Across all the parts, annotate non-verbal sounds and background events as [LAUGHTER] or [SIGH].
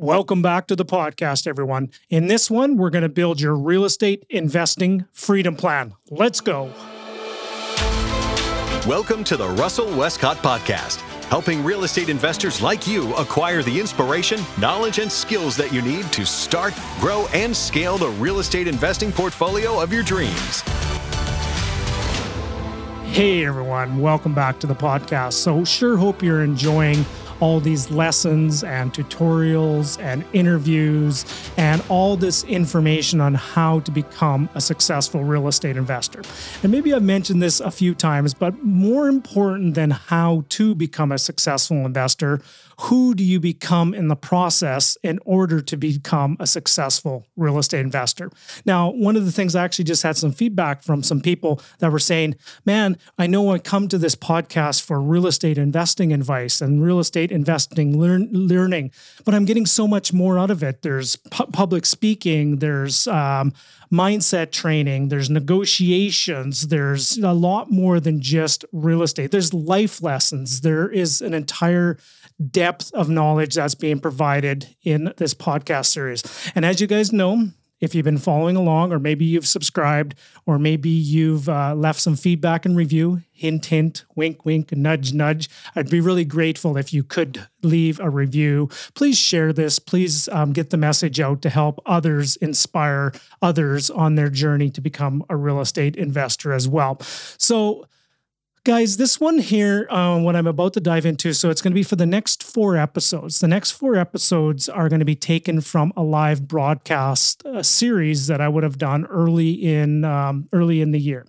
Welcome back to the podcast, everyone. In this one, we're going to build your real estate investing freedom plan. Let's go. Welcome to the Russell Westcott Podcast, helping real estate investors like you acquire the inspiration, knowledge, and skills that you need to start, grow, and scale the real estate investing portfolio of your dreams. Hey, everyone. Welcome back to the podcast. So, sure hope you're enjoying all these lessons and tutorials and interviews and all this information on how to become a successful real estate investor. And maybe I've mentioned this a few times, but more important than how to become a successful investor, who do you become in the process in order to become a successful real estate investor? Now, one of the things I actually just had some feedback from some people that were saying, man, I know I come to this podcast for real estate investing advice and real estate investing learn, learning, but I'm getting so much more out of it. There's pu- public speaking, there's um, mindset training, there's negotiations, there's a lot more than just real estate. There's life lessons, there is an entire depth of knowledge that's being provided in this podcast series. And as you guys know, if you've been following along, or maybe you've subscribed, or maybe you've uh, left some feedback and review, hint, hint, wink, wink, nudge, nudge, I'd be really grateful if you could leave a review. Please share this. Please um, get the message out to help others, inspire others on their journey to become a real estate investor as well. So, Guys, this one here, uh, what I'm about to dive into, so it's going to be for the next four episodes. The next four episodes are going to be taken from a live broadcast uh, series that I would have done early in um, early in the year.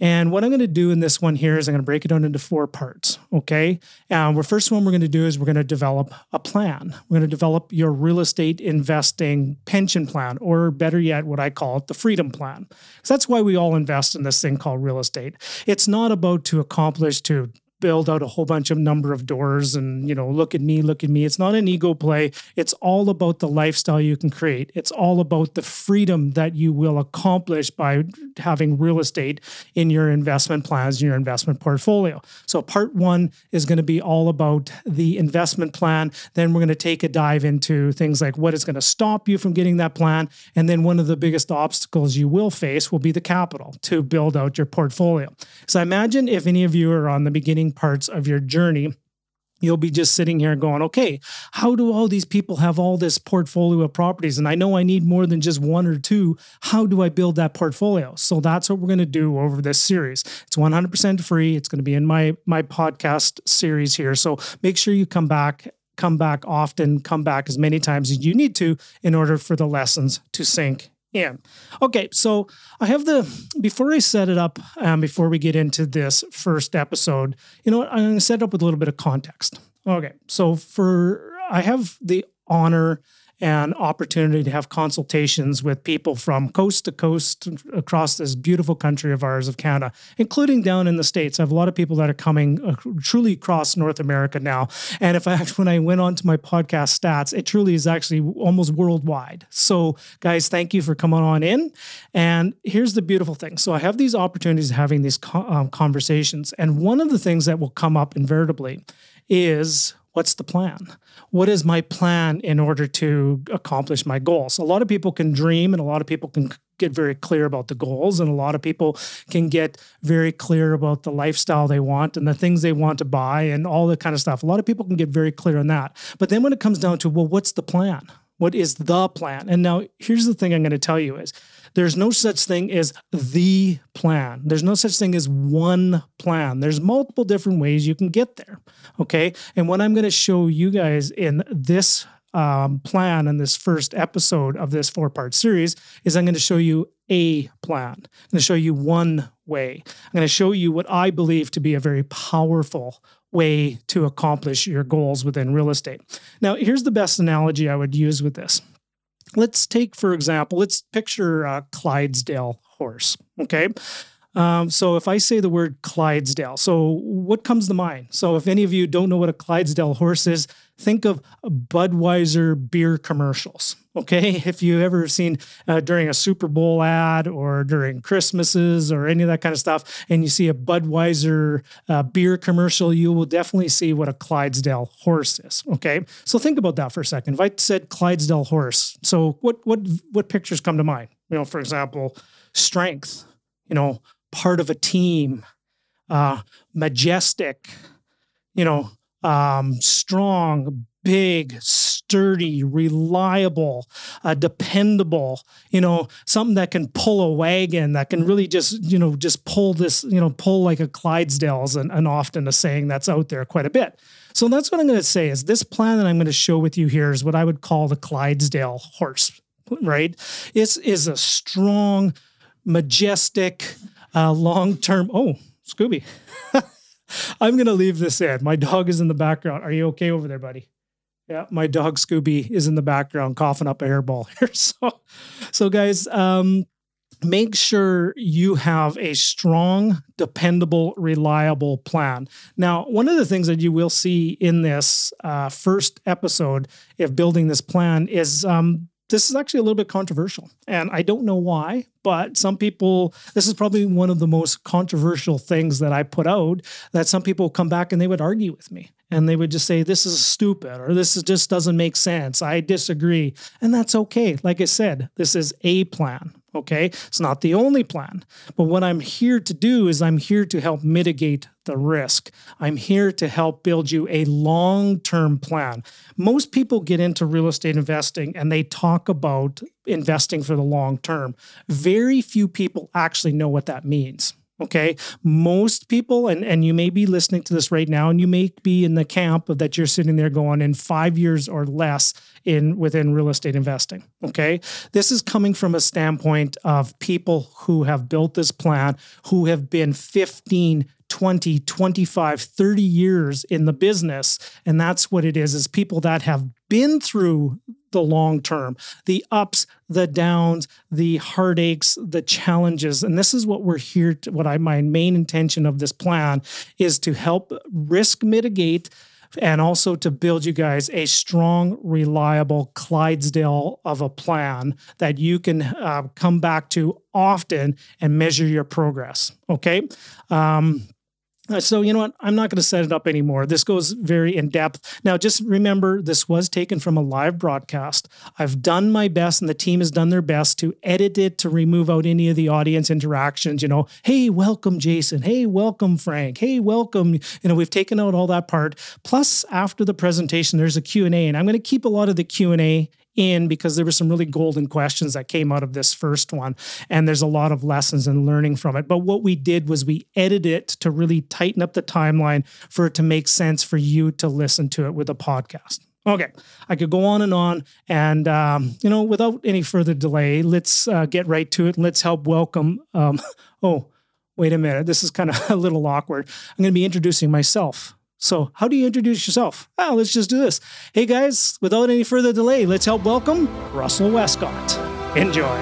And what I'm going to do in this one here is I'm going to break it down into four parts. Okay. Uh, and the first one we're going to do is we're going to develop a plan. We're going to develop your real estate investing pension plan, or better yet, what I call it the freedom plan. So that's why we all invest in this thing called real estate. It's not about to accomplish to build out a whole bunch of number of doors and you know look at me look at me. It's not an ego play. It's all about the lifestyle you can create. It's all about the freedom that you will accomplish by having real estate in your investment plans in your investment portfolio. So part 1 is going to be all about the investment plan. Then we're going to take a dive into things like what is going to stop you from getting that plan. And then one of the biggest obstacles you will face will be the capital to build out your portfolio. So I imagine if any of you are on the beginning parts of your journey you'll be just sitting here going, okay, how do all these people have all this portfolio of properties? And I know I need more than just one or two. How do I build that portfolio? So that's what we're going to do over this series. It's 100% free. It's going to be in my my podcast series here. So make sure you come back come back often, come back as many times as you need to in order for the lessons to sink yeah. Okay. So I have the, before I set it up, um, before we get into this first episode, you know what? I'm going to set up with a little bit of context. Okay. So for, I have the honor and opportunity to have consultations with people from coast to coast across this beautiful country of ours of Canada, including down in the states. I have a lot of people that are coming uh, truly across North America now. And if I [LAUGHS] when I went on to my podcast stats, it truly is actually almost worldwide. So, guys, thank you for coming on in. And here's the beautiful thing. So I have these opportunities having these um, conversations, and one of the things that will come up invariably is what's the plan? What is my plan in order to accomplish my goals? A lot of people can dream and a lot of people can get very clear about the goals and a lot of people can get very clear about the lifestyle they want and the things they want to buy and all that kind of stuff. A lot of people can get very clear on that. But then when it comes down to, well, what's the plan? What is the plan? And now here's the thing I'm going to tell you is there's no such thing as the plan. There's no such thing as one plan. There's multiple different ways you can get there. Okay. And what I'm going to show you guys in this um, plan in this first episode of this four part series is I'm going to show you a plan. I'm going to show you one way. I'm going to show you what I believe to be a very powerful way to accomplish your goals within real estate. Now, here's the best analogy I would use with this let's take, for example, let's picture a Clydesdale horse. Okay. Um, so if I say the word Clydesdale, so what comes to mind? So if any of you don't know what a Clydesdale horse is, think of Budweiser beer commercials. [LAUGHS] Okay, if you ever seen uh, during a Super Bowl ad or during Christmases or any of that kind of stuff, and you see a Budweiser uh, beer commercial, you will definitely see what a Clydesdale horse is. Okay, so think about that for a second. If I said Clydesdale horse, so what what what pictures come to mind? You know, for example, strength. You know, part of a team, uh, majestic. You know, um, strong, big, sturdy, reliable, uh, dependable, you know, something that can pull a wagon, that can really just, you know, just pull this, you know, pull like a Clydesdale's and, and often a saying that's out there quite a bit. So that's what I'm going to say is this plan that I'm going to show with you here is what I would call the Clydesdale horse, right? It's is a strong, majestic, uh, long-term. Oh, Scooby. [LAUGHS] I'm going to leave this in. My dog is in the background. Are you okay over there, buddy? Yeah, my dog Scooby is in the background coughing up a hairball [LAUGHS] here. So, so guys, um, make sure you have a strong, dependable, reliable plan. Now, one of the things that you will see in this uh, first episode of building this plan is um, this is actually a little bit controversial. And I don't know why, but some people, this is probably one of the most controversial things that I put out that some people come back and they would argue with me and they would just say, this is stupid or this is, just doesn't make sense. I disagree. And that's okay. Like I said, this is a plan. Okay. It's not the only plan. But what I'm here to do is I'm here to help mitigate the risk. I'm here to help build you a long term plan. Most people get into real estate investing and they talk about investing for the long term. Very few people actually know what that means. Okay. Most people, and, and you may be listening to this right now, and you may be in the camp of that you're sitting there going in five years or less in within real estate investing. Okay. This is coming from a standpoint of people who have built this plan, who have been 15, 20, 25, 30 years in the business. And that's what it is, is people that have been through the long term, the ups, the downs, the heartaches, the challenges. And this is what we're here to, what I, my main intention of this plan is to help risk mitigate and also to build you guys a strong, reliable Clydesdale of a plan that you can uh, come back to often and measure your progress. Okay. Um, Uh, so, you know what? I'm not going to set it up anymore. This goes very in depth. Now, just remember this was taken from a live broadcast. I've done my best, and the team has done their best to edit it to remove out any of the audience interactions. You know, hey, welcome, Jason. Hey, welcome, Frank. Hey, welcome. You know, we've taken out all that part. Plus, after the presentation, there's a Q&A, and I'm going to keep a lot of the Q&A in because there were some really golden questions that came out of this first one. And there's a lot of lessons and learning from it. But what we did was we edited it to really tighten up the timeline for it to make sense for you to listen to it with a podcast. Okay, I could go on and on. And, um, you know, without any further delay, let's uh, get right to it. Let's help welcome. Um, [LAUGHS] oh, wait a minute. This is kind of [LAUGHS] a little awkward. I'm going to be introducing myself. So, how do you introduce yourself? Well, let's just do this. Hey guys, without any further delay, let's help welcome Russell Westcott. Enjoy.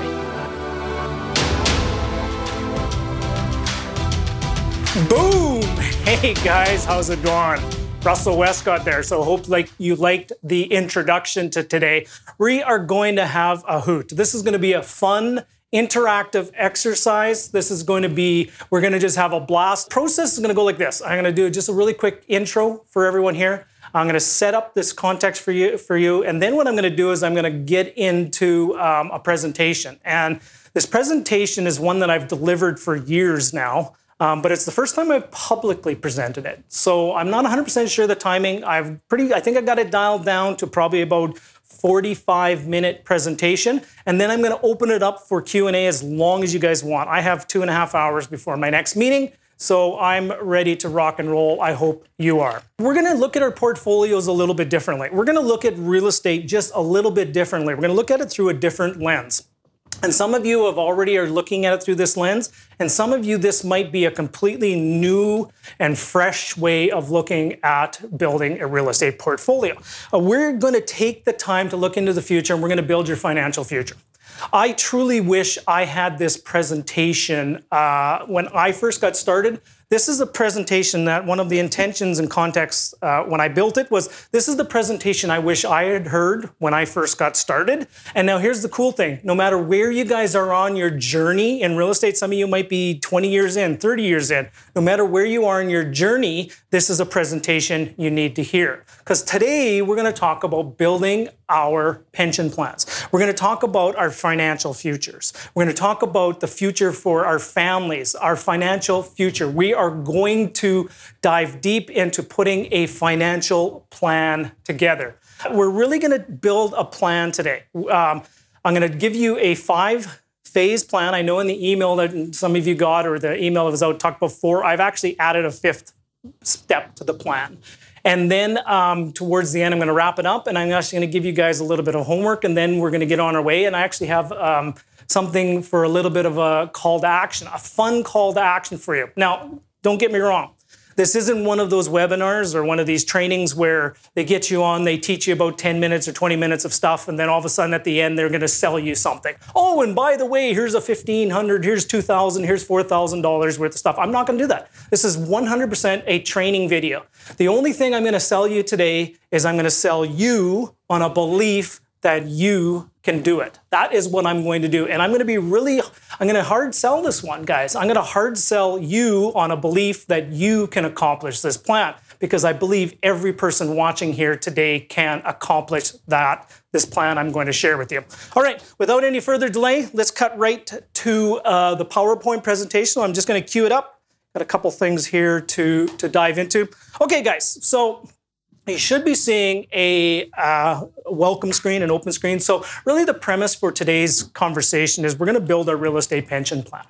Boom! Hey guys, how's it going? Russell Westcott there. So hope like you liked the introduction to today. We are going to have a hoot. This is going to be a fun interactive exercise. This is going to be, we're going to just have a blast. Process is going to go like this. I'm going to do just a really quick intro for everyone here. I'm going to set up this context for you, for you. And then what I'm going to do is I'm going to get into um, a presentation. And this presentation is one that I've delivered for years now. Um, but it's the first time I've publicly presented it. So I'm not 100% sure the timing. I've pretty, I think I got it dialed down to probably about 45 minute presentation and then i'm going to open it up for q&a as long as you guys want. I have two and a half hours before my next meeting so i'm ready to rock and roll. I hope you are. We're going to look at our portfolios a little bit differently. We're going to look at real estate just a little bit differently. We're going to look at it through a different lens and some of you have already are looking at it through this lens, and some of you this might be a completely new and fresh way of looking at building a real estate portfolio. Uh, we're going to take the time to look into the future and we're going to build your financial future. I truly wish I had this presentation uh, when I first got started. This is a presentation that one of the intentions and contexts uh, when I built it was this is the presentation I wish I had heard when I first got started. And now here's the cool thing no matter where you guys are on your journey in real estate, some of you might be 20 years in, 30 years in, no matter where you are in your journey, this is a presentation you need to hear. Because today we're going to talk about building our pension plans. We're going to talk about our financial futures. We're going to talk about the future for our families, our financial future. We are going to dive deep into putting a financial plan together. We're really going to build a plan today. Um, I'm going to give you a five phase plan. I know in the email that some of you got or the email that was out talked before, I've actually added a fifth step to the plan. And then um, towards the end, I'm going to wrap it up, and I'm actually going to give you guys a little bit of homework, and then we're going to get on our way. And I actually have um, something for a little bit of a call to action, a fun call to action for you. Now, don't get me wrong. This isn't one of those webinars or one of these trainings where they get you on, they teach you about 10 minutes or 20 minutes of stuff, and then all of a sudden at the end they're going to sell you something. Oh, and by the way, here's a 1500, here's 2000, here's $4,000 worth of stuff. I'm not going to do that. This is 100% a training video. The only thing I'm going to sell you today is I'm going to sell you on a belief that you can do it. That is what I'm going to do. And I'm going to be really, I'm going to hard sell this one, guys. I'm going to hard sell you on a belief that you can accomplish this plan because I believe every person watching here today can accomplish that, this plan I'm going to share with you. All right, without any further delay, let's cut right to uh, the PowerPoint presentation. I'm just going to cue it up. Got a couple things here to, to dive into. Okay, guys, so you should be seeing a uh, welcome screen, an open screen. So, really, the premise for today's conversation is we're going to build a real estate pension plan.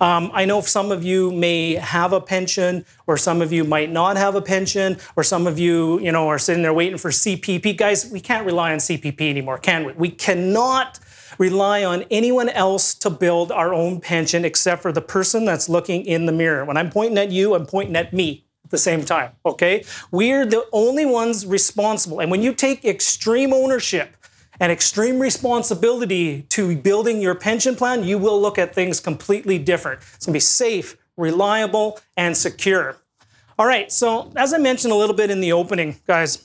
Um, I know some of you may have a pension, or some of you might not have a pension, or some of you, you know, are sitting there waiting for CPP. Guys, we can't rely on CPP anymore, can we? We cannot rely on anyone else to build our own pension except for the person that's looking in the mirror. When I'm pointing at you, I'm pointing at me at the same time, okay? We're the only ones responsible. And when you take extreme ownership and extreme responsibility to building your pension plan, you will look at things completely different. It's gonna be safe, reliable, and secure. All right, so as I mentioned a little bit in the opening, guys,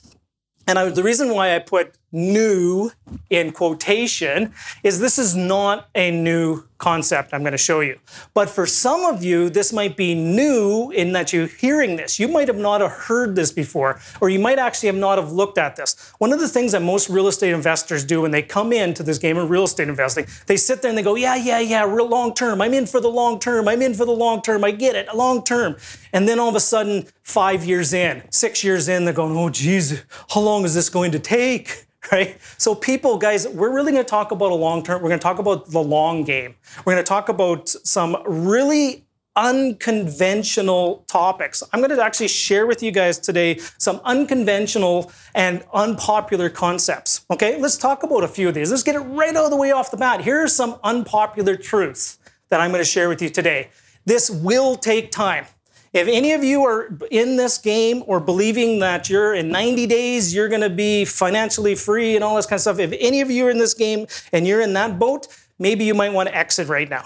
and I, the reason why I put new in quotation is this is not a new concept I'm going to show you. But for some of you, this might be new in that you're hearing this. You might have not have heard this before, or you might actually have not have looked at this. One of the things that most real estate investors do when they come into this game of real estate investing, they sit there and they go, yeah, yeah, yeah, real long term. I'm in for the long term. I'm in for the long term. I get it, long term. And then all of a sudden, five years in, six years in, they're going, oh, geez, how long is this going to take? [LAUGHS] right? So, people, guys, we're really going to talk about a long term. We're going to talk about the long game. We're going to talk about some really unconventional topics. I'm going to actually share with you guys today some unconventional and unpopular concepts. Okay, let's talk about a few of these. Let's get it right out of the way off the bat. Here are some unpopular truths that I'm going to share with you today. This will take time. If any of you are in this game or believing that you're in 90 days, you're going to be financially free and all this kind of stuff, if any of you are in this game and you're in that boat, maybe you might want to exit right now.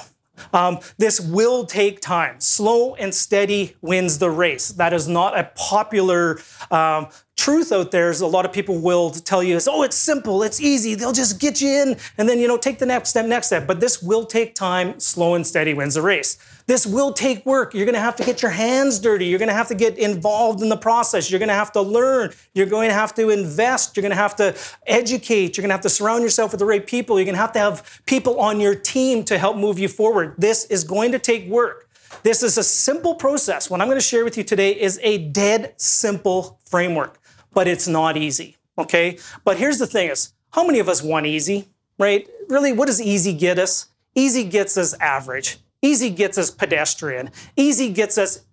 Um, this will take time. Slow and steady wins the race. That is not a popular um, truth out there. A lot of people will tell you, "Oh, it's simple, it's easy. They'll just get you in, and then you know take the next step, next step." But this will take time. Slow and steady wins the race. This will take work. You're going to have to get your hands dirty. You're going to have to get involved in the process. You're going to have to learn. You're going to have to invest. You're going to have to educate. You're going to have to surround yourself with the right people. You're going to have to have people on your team to help move you forward. This is going to take work. This is a simple process. What I'm going to share with you today is a dead simple framework, but it's not easy. Okay? But here's the thing is, how many of us want easy, right? Really, what does easy get us? Easy gets us average. Easy gets us pedestrian. Easy gets us,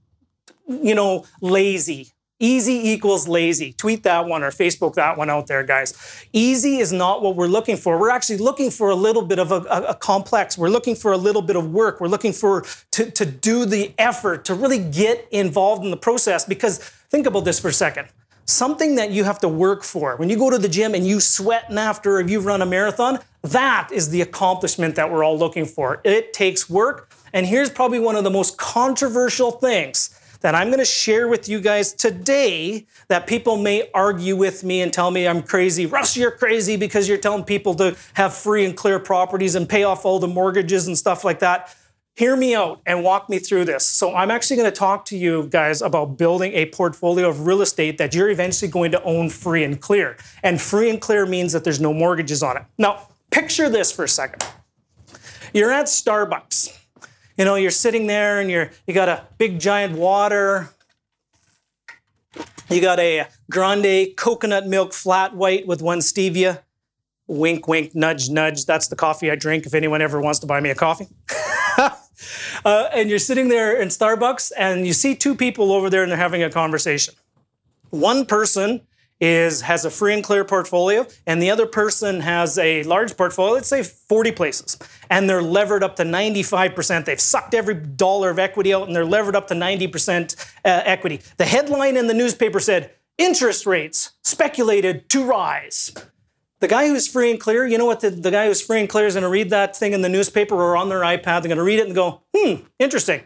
you know, lazy. Easy equals lazy. Tweet that one or Facebook that one out there, guys. Easy is not what we're looking for. We're actually looking for a little bit of a, a, a, complex. We're looking for a little bit of work. We're looking for to, to do the effort to really get involved in the process because think about this for a second. something that you have to work for. When you go to the gym and you sweating after if you run a marathon, that is the accomplishment that we're all looking for. It takes work. And here's probably one of the most controversial things that I'm going to share with you guys today that people may argue with me and tell me I'm crazy. Russ, you're crazy because you're telling people to have free and clear properties and pay off all the mortgages and stuff like that. Hear me out and walk me through this. So, I'm actually going to talk to you guys about building a portfolio of real estate that you're eventually going to own free and clear. And free and clear means that there's no mortgages on it. Now, picture this for a second. You're at Starbucks you know, you're sitting there and you're you got a big giant water. You got a grande coconut milk flat white with one stevia. Wink, wink, nudge, nudge. That's the coffee I drink if anyone ever wants to buy me a coffee. [LAUGHS] uh, and you're sitting there in Starbucks and you see two people over there and they're having a conversation. One person is has a free and clear portfolio and the other person has a large portfolio let's say 40 places and they're levered up to 95% they've sucked every dollar of equity out and they're levered up to 90% uh, equity. The headline in the newspaper said interest rates speculated to rise. The guy who's free and clear you know what the, the guy who's free and clear is going to read that thing in the newspaper or on their ipad they're going to read it and go hmm interesting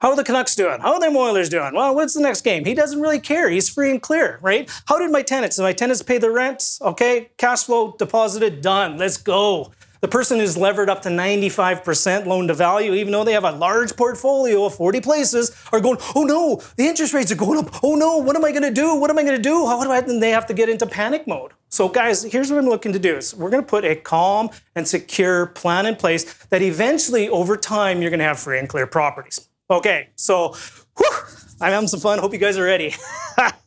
how are the Canucks doing? How are the Oilers doing? Well, what's the next game? He doesn't really care. He's free and clear, right? How did my tenants? Did my tenants pay their rents? Okay, cash flow deposited, done. Let's go. The person who's levered up to 95% loan to value, even though they have a large portfolio of 40 places, are going, oh no, the interest rates are going up. Oh no, what am I going to do? What am I going to do? How do I? And they have to get into panic mode. So, guys, here's what I'm looking to do: is we're going to put a calm and secure plan in place that eventually, over time, you're going to have free and clear properties. Okay, so whew, I'm having some fun. Hope you guys are ready. [LAUGHS]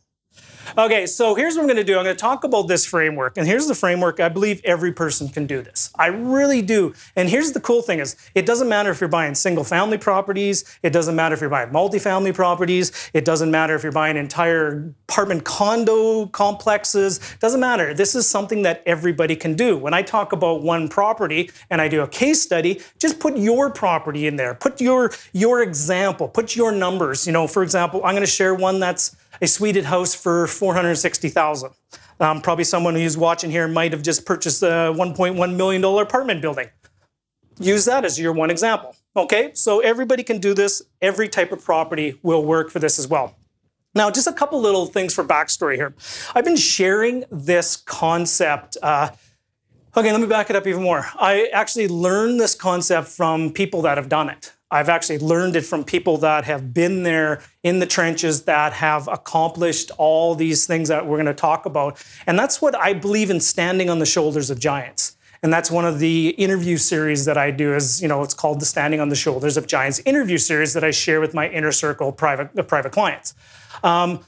Okay, so here's what I'm going to do. I'm going to talk about this framework. And here's the framework. I believe every person can do this. I really do. And here's the cool thing is it doesn't matter if you're buying single family properties, it doesn't matter if you're buying multifamily properties, it doesn't matter if you're buying entire apartment condo complexes, it doesn't matter. This is something that everybody can do. When I talk about one property and I do a case study, just put your property in there. Put your your example, put your numbers. You know, for example, I'm going to share one that's a suited house for 460,000. Um, probably someone who's watching here might have just purchased a 1.1 million dollar apartment building. Use that as your one example. Okay, so everybody can do this. Every type of property will work for this as well. Now, just a couple little things for backstory here. I've been sharing this concept. Uh, okay, let me back it up even more. I actually learned this concept from people that have done it. I've actually learned it from people that have been there in the trenches that have accomplished all these things that we're going to talk about. And that's what I believe in standing on the shoulders of giants. And that's one of the interview series that I do is, you know, it's called the Standing on the Shoulders of Giants interview series that I share with my inner circle private, private clients. Um,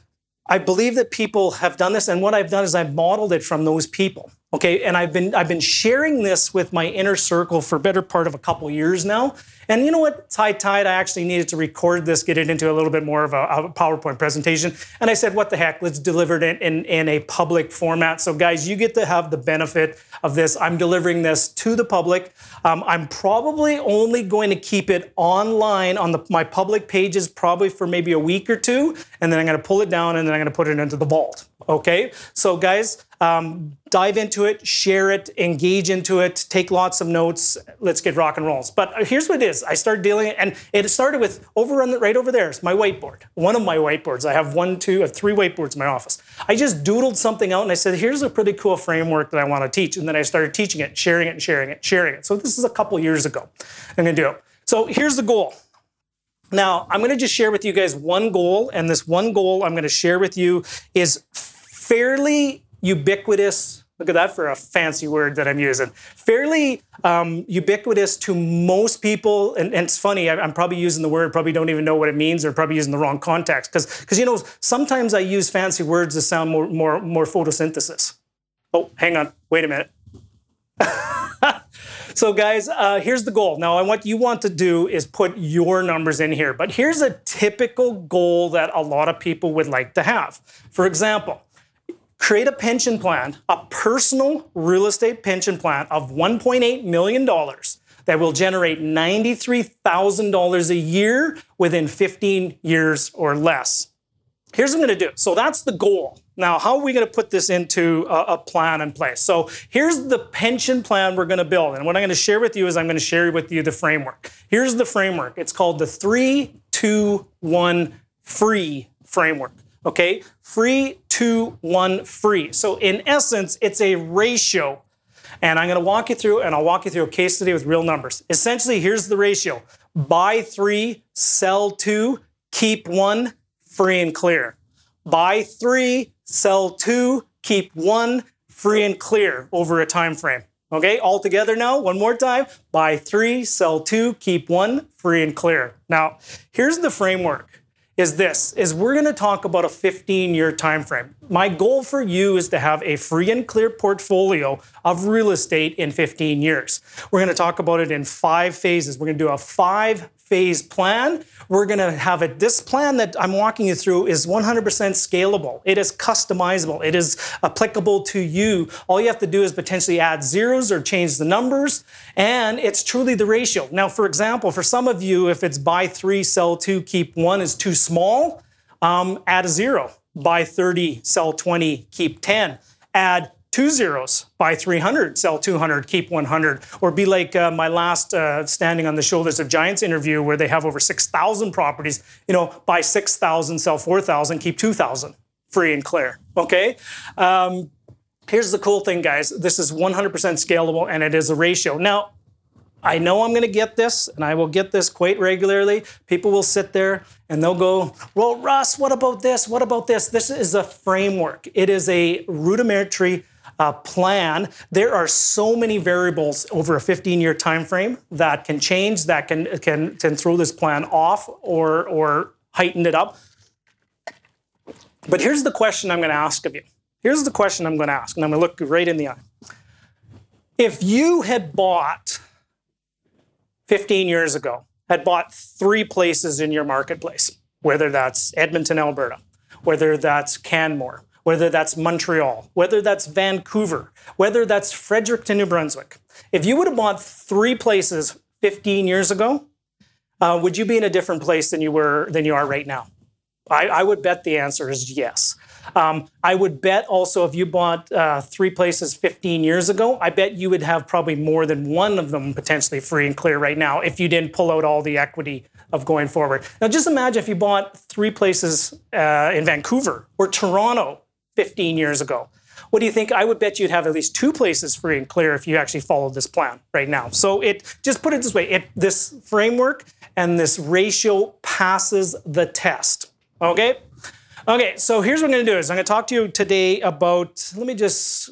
I believe that people have done this, and what I've done is I've modeled it from those people. Okay, and I've been I've been sharing this with my inner circle for better part of a couple years now. And you know what? It's high tide. I actually needed to record this, get it into a little bit more of a, a PowerPoint presentation. And I said, what the heck? Let's deliver it in, in, in a public format. So, guys, you get to have the benefit of this. I'm delivering this to the public. Um, I'm probably only going to keep it online on the, my public pages, probably for maybe a week or two. And then I'm going to pull it down and then I'm going to put it into the vault. Okay? So, guys, um, dive into it, share it, engage into it, take lots of notes. Let's get rock and rolls. But here's what it is. I started dealing, and it started with over on the, right over there is my whiteboard. One of my whiteboards. I have one, two, I three whiteboards in my office. I just doodled something out, and I said, "Here's a pretty cool framework that I want to teach." And then I started teaching it, sharing it, and sharing it, sharing it. So this is a couple years ago. I'm going to do it. So here's the goal. Now, I'm going to just share with you guys one goal, and this one goal I'm going to share with you is fairly ubiquitous. Look at that for a fancy word that I'm using. Fairly um, ubiquitous to most people, and, and it's funny. I, am probably using the word, probably don't even know what it means, or probably using the wrong context. Because, because you know, sometimes I use fancy words to sound more, more, more photosynthesis. Oh, hang on, wait a minute. [LAUGHS] so guys uh, here's the goal now what you want to do is put your numbers in here but here's a typical goal that a lot of people would like to have for example create a pension plan, a personal real estate pension plan of $1.8 million that will generate $93,000 a year within 15 years or less. here's what I'm going to do. So that's the goal. Now, how are we going to put this into a, a, plan in place? So here's the pension plan we're going to build. And what I'm going to share with you is I'm going to share with you the framework. Here's the framework. It's called the three, two, one free framework. Okay? Free, two, one free. So in essence, it's a ratio. And I'm going to walk you through, and I'll walk you through a case study with real numbers. Essentially, here's the ratio buy three, sell two, keep one, free and clear. Buy three, sell two, keep one, free and clear over a time frame. Okay, all together now, one more time. Buy three, sell two, keep one, free and clear. Now, here's the framework is this is we're going to talk about a 15 year time frame my goal for you is to have a free and clear portfolio of real estate in 15 years. We're going to talk about it in five phases. We're going to do a five phase plan. We're going to have it. This plan that I'm walking you through is 100% scalable. It is customizable. It is applicable to you. All you have to do is potentially add zeros or change the numbers, and it's truly the ratio. Now, for example, for some of you, if it's buy three, sell two, keep one is too small, um, add a zero. Buy 30, sell 20, keep 10. Add two zeros, buy 300, sell 200, keep 100. Or be like uh, my last uh, Standing on the Shoulders of Giants interview where they have over 6,000 properties. You know, buy 6,000, sell 4,000, keep 2,000, free and clear. Okay? Um, here's the cool thing, guys. This is 100% scalable and it is a ratio. Now, I know I'm going to get this, and I will get this quite regularly. People will sit there and they'll go, Well, Russ, what about this? What about this? This is a framework, it is a rudimentary uh, plan, there are so many variables over a 15-year time frame that can change, that can can can throw this plan off or or heighten it up. But here's the question I'm going to ask of you. Here's the question I'm going to ask, and I'm going to look right in the eye. If you had bought 15 years ago, had bought three places in your marketplace, whether that's Edmonton, Alberta, whether that's Canmore, whether that's Montreal, whether that's Vancouver, whether that's Fredericton, New Brunswick. If you would have bought three places 15 years ago, uh, would you be in a different place than you were than you are right now? I, I would bet the answer is yes. Um, I would bet also if you bought uh, three places 15 years ago, I bet you would have probably more than one of them potentially free and clear right now if you didn't pull out all the equity of going forward. Now, just imagine if you bought three places uh, in Vancouver or Toronto 15 years ago. What do you think? I would bet you'd have at least two places free and clear if you actually followed this plan right now. So it just put it this way: it, this framework and this ratio passes the test. Okay. Okay. So here's what I'm going to do: is I'm going to talk to you today about. Let me just.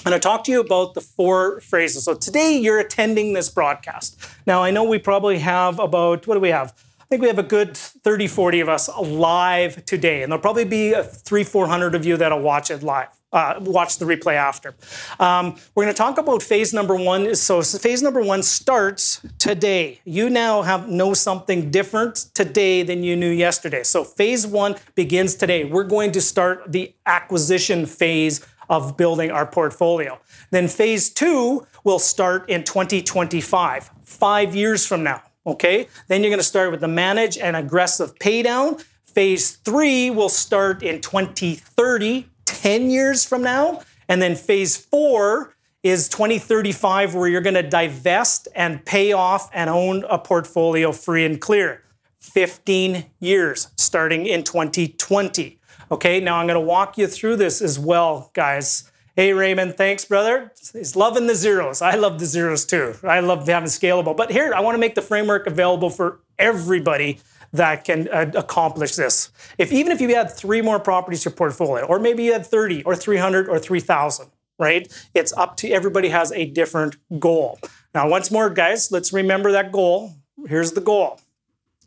I'm going to talk to you about the four phrases. So today you're attending this broadcast. Now I know we probably have about what do we have? I think we have a good 30, 40 of us live today, and there'll probably be three, 400 of you that'll watch it live. Uh, watch the replay after. Um, we're going to talk about phase number one. So phase number one starts today. You now have know something different today than you knew yesterday. So phase one begins today. We're going to start the acquisition phase of building our portfolio. Then phase two will start in 2025, five years from now. Okay, then you're going to start with the manage and aggressive paydown. Phase three will start in 2030, 10 years from now. And then phase four is 2035, where you're going to divest and pay off and own a portfolio free and clear. 15 years starting in 2020. Okay, now I'm going to walk you through this as well, guys. Hey, Raymond, thanks, brother. He's loving the zeros. I love the zeros too. I love having scalable. But here, I want to make the framework available for everybody that can uh, accomplish this. If even if you had three more properties in your portfolio, or maybe you had 30 or 300 or 3,000, right? It's up to everybody has a different goal. Now, once more, guys, let's remember that goal. Here's the goal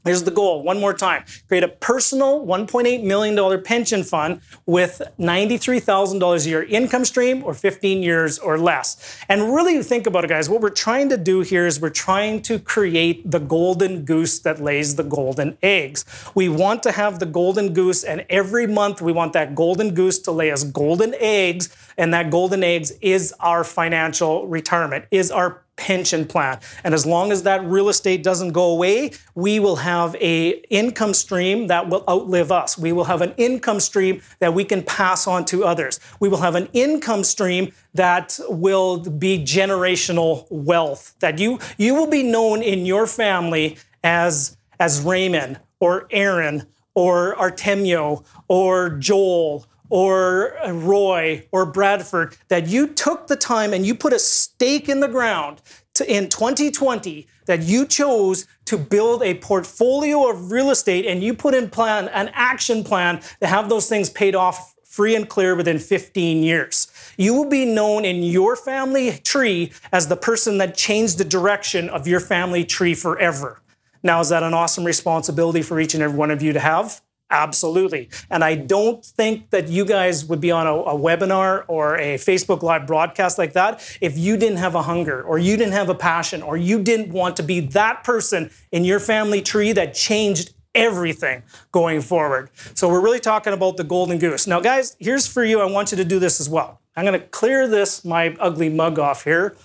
Here's the goal one more time create a personal $1.8 million pension fund with $93,000 a year income stream or 15 years or less. And really think about it, guys. What we're trying to do here is we're trying to create the golden goose that lays the golden eggs. We want to have the golden goose, and every month we want that golden goose to lay us golden eggs, and that golden eggs is our financial retirement, is our pension plan. And as long as that real estate doesn't go away, we will have a income stream that will outlive us. We will have an income stream that we can pass on to others. We will have an income stream that will be generational wealth. That you you will be known in your family as as Raymond or Aaron or Artemio or Joel or uh, Roy or Bradford that you took the time and you put a stake in the ground to, in 2020 that you chose to build a portfolio of real estate and you put in plan an action plan to have those things paid off free and clear within 15 years. You will be known in your family tree as the person that changed the direction of your family tree forever. Now, is that an awesome responsibility for each and every one of you to have? Absolutely. And I don't think that you guys would be on a, a, webinar or a Facebook Live broadcast like that if you didn't have a hunger or you didn't have a passion or you didn't want to be that person in your family tree that changed everything going forward. So we're really talking about the golden goose. Now, guys, here's for you. I want you to do this as well. I'm going to clear this, my ugly mug off here.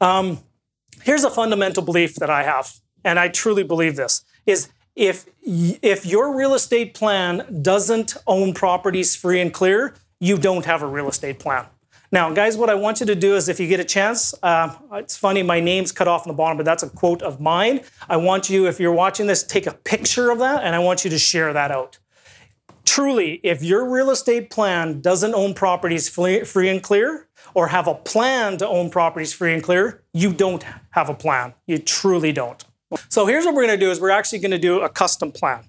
Um, here's a fundamental belief that I have, and I truly believe this, is if if your real estate plan doesn't own properties free and clear, you don't have a real estate plan. Now, guys, what I want you to do is if you get a chance, uh, it's funny, my name's cut off in the bottom, but that's a quote of mine. I want you, if you're watching this, take a picture of that and I want you to share that out. Truly, if your real estate plan doesn't own properties free and clear or have a plan to own properties free and clear, you don't have a plan. You truly don't. So here's what we're going to do is we're actually going to do a custom plan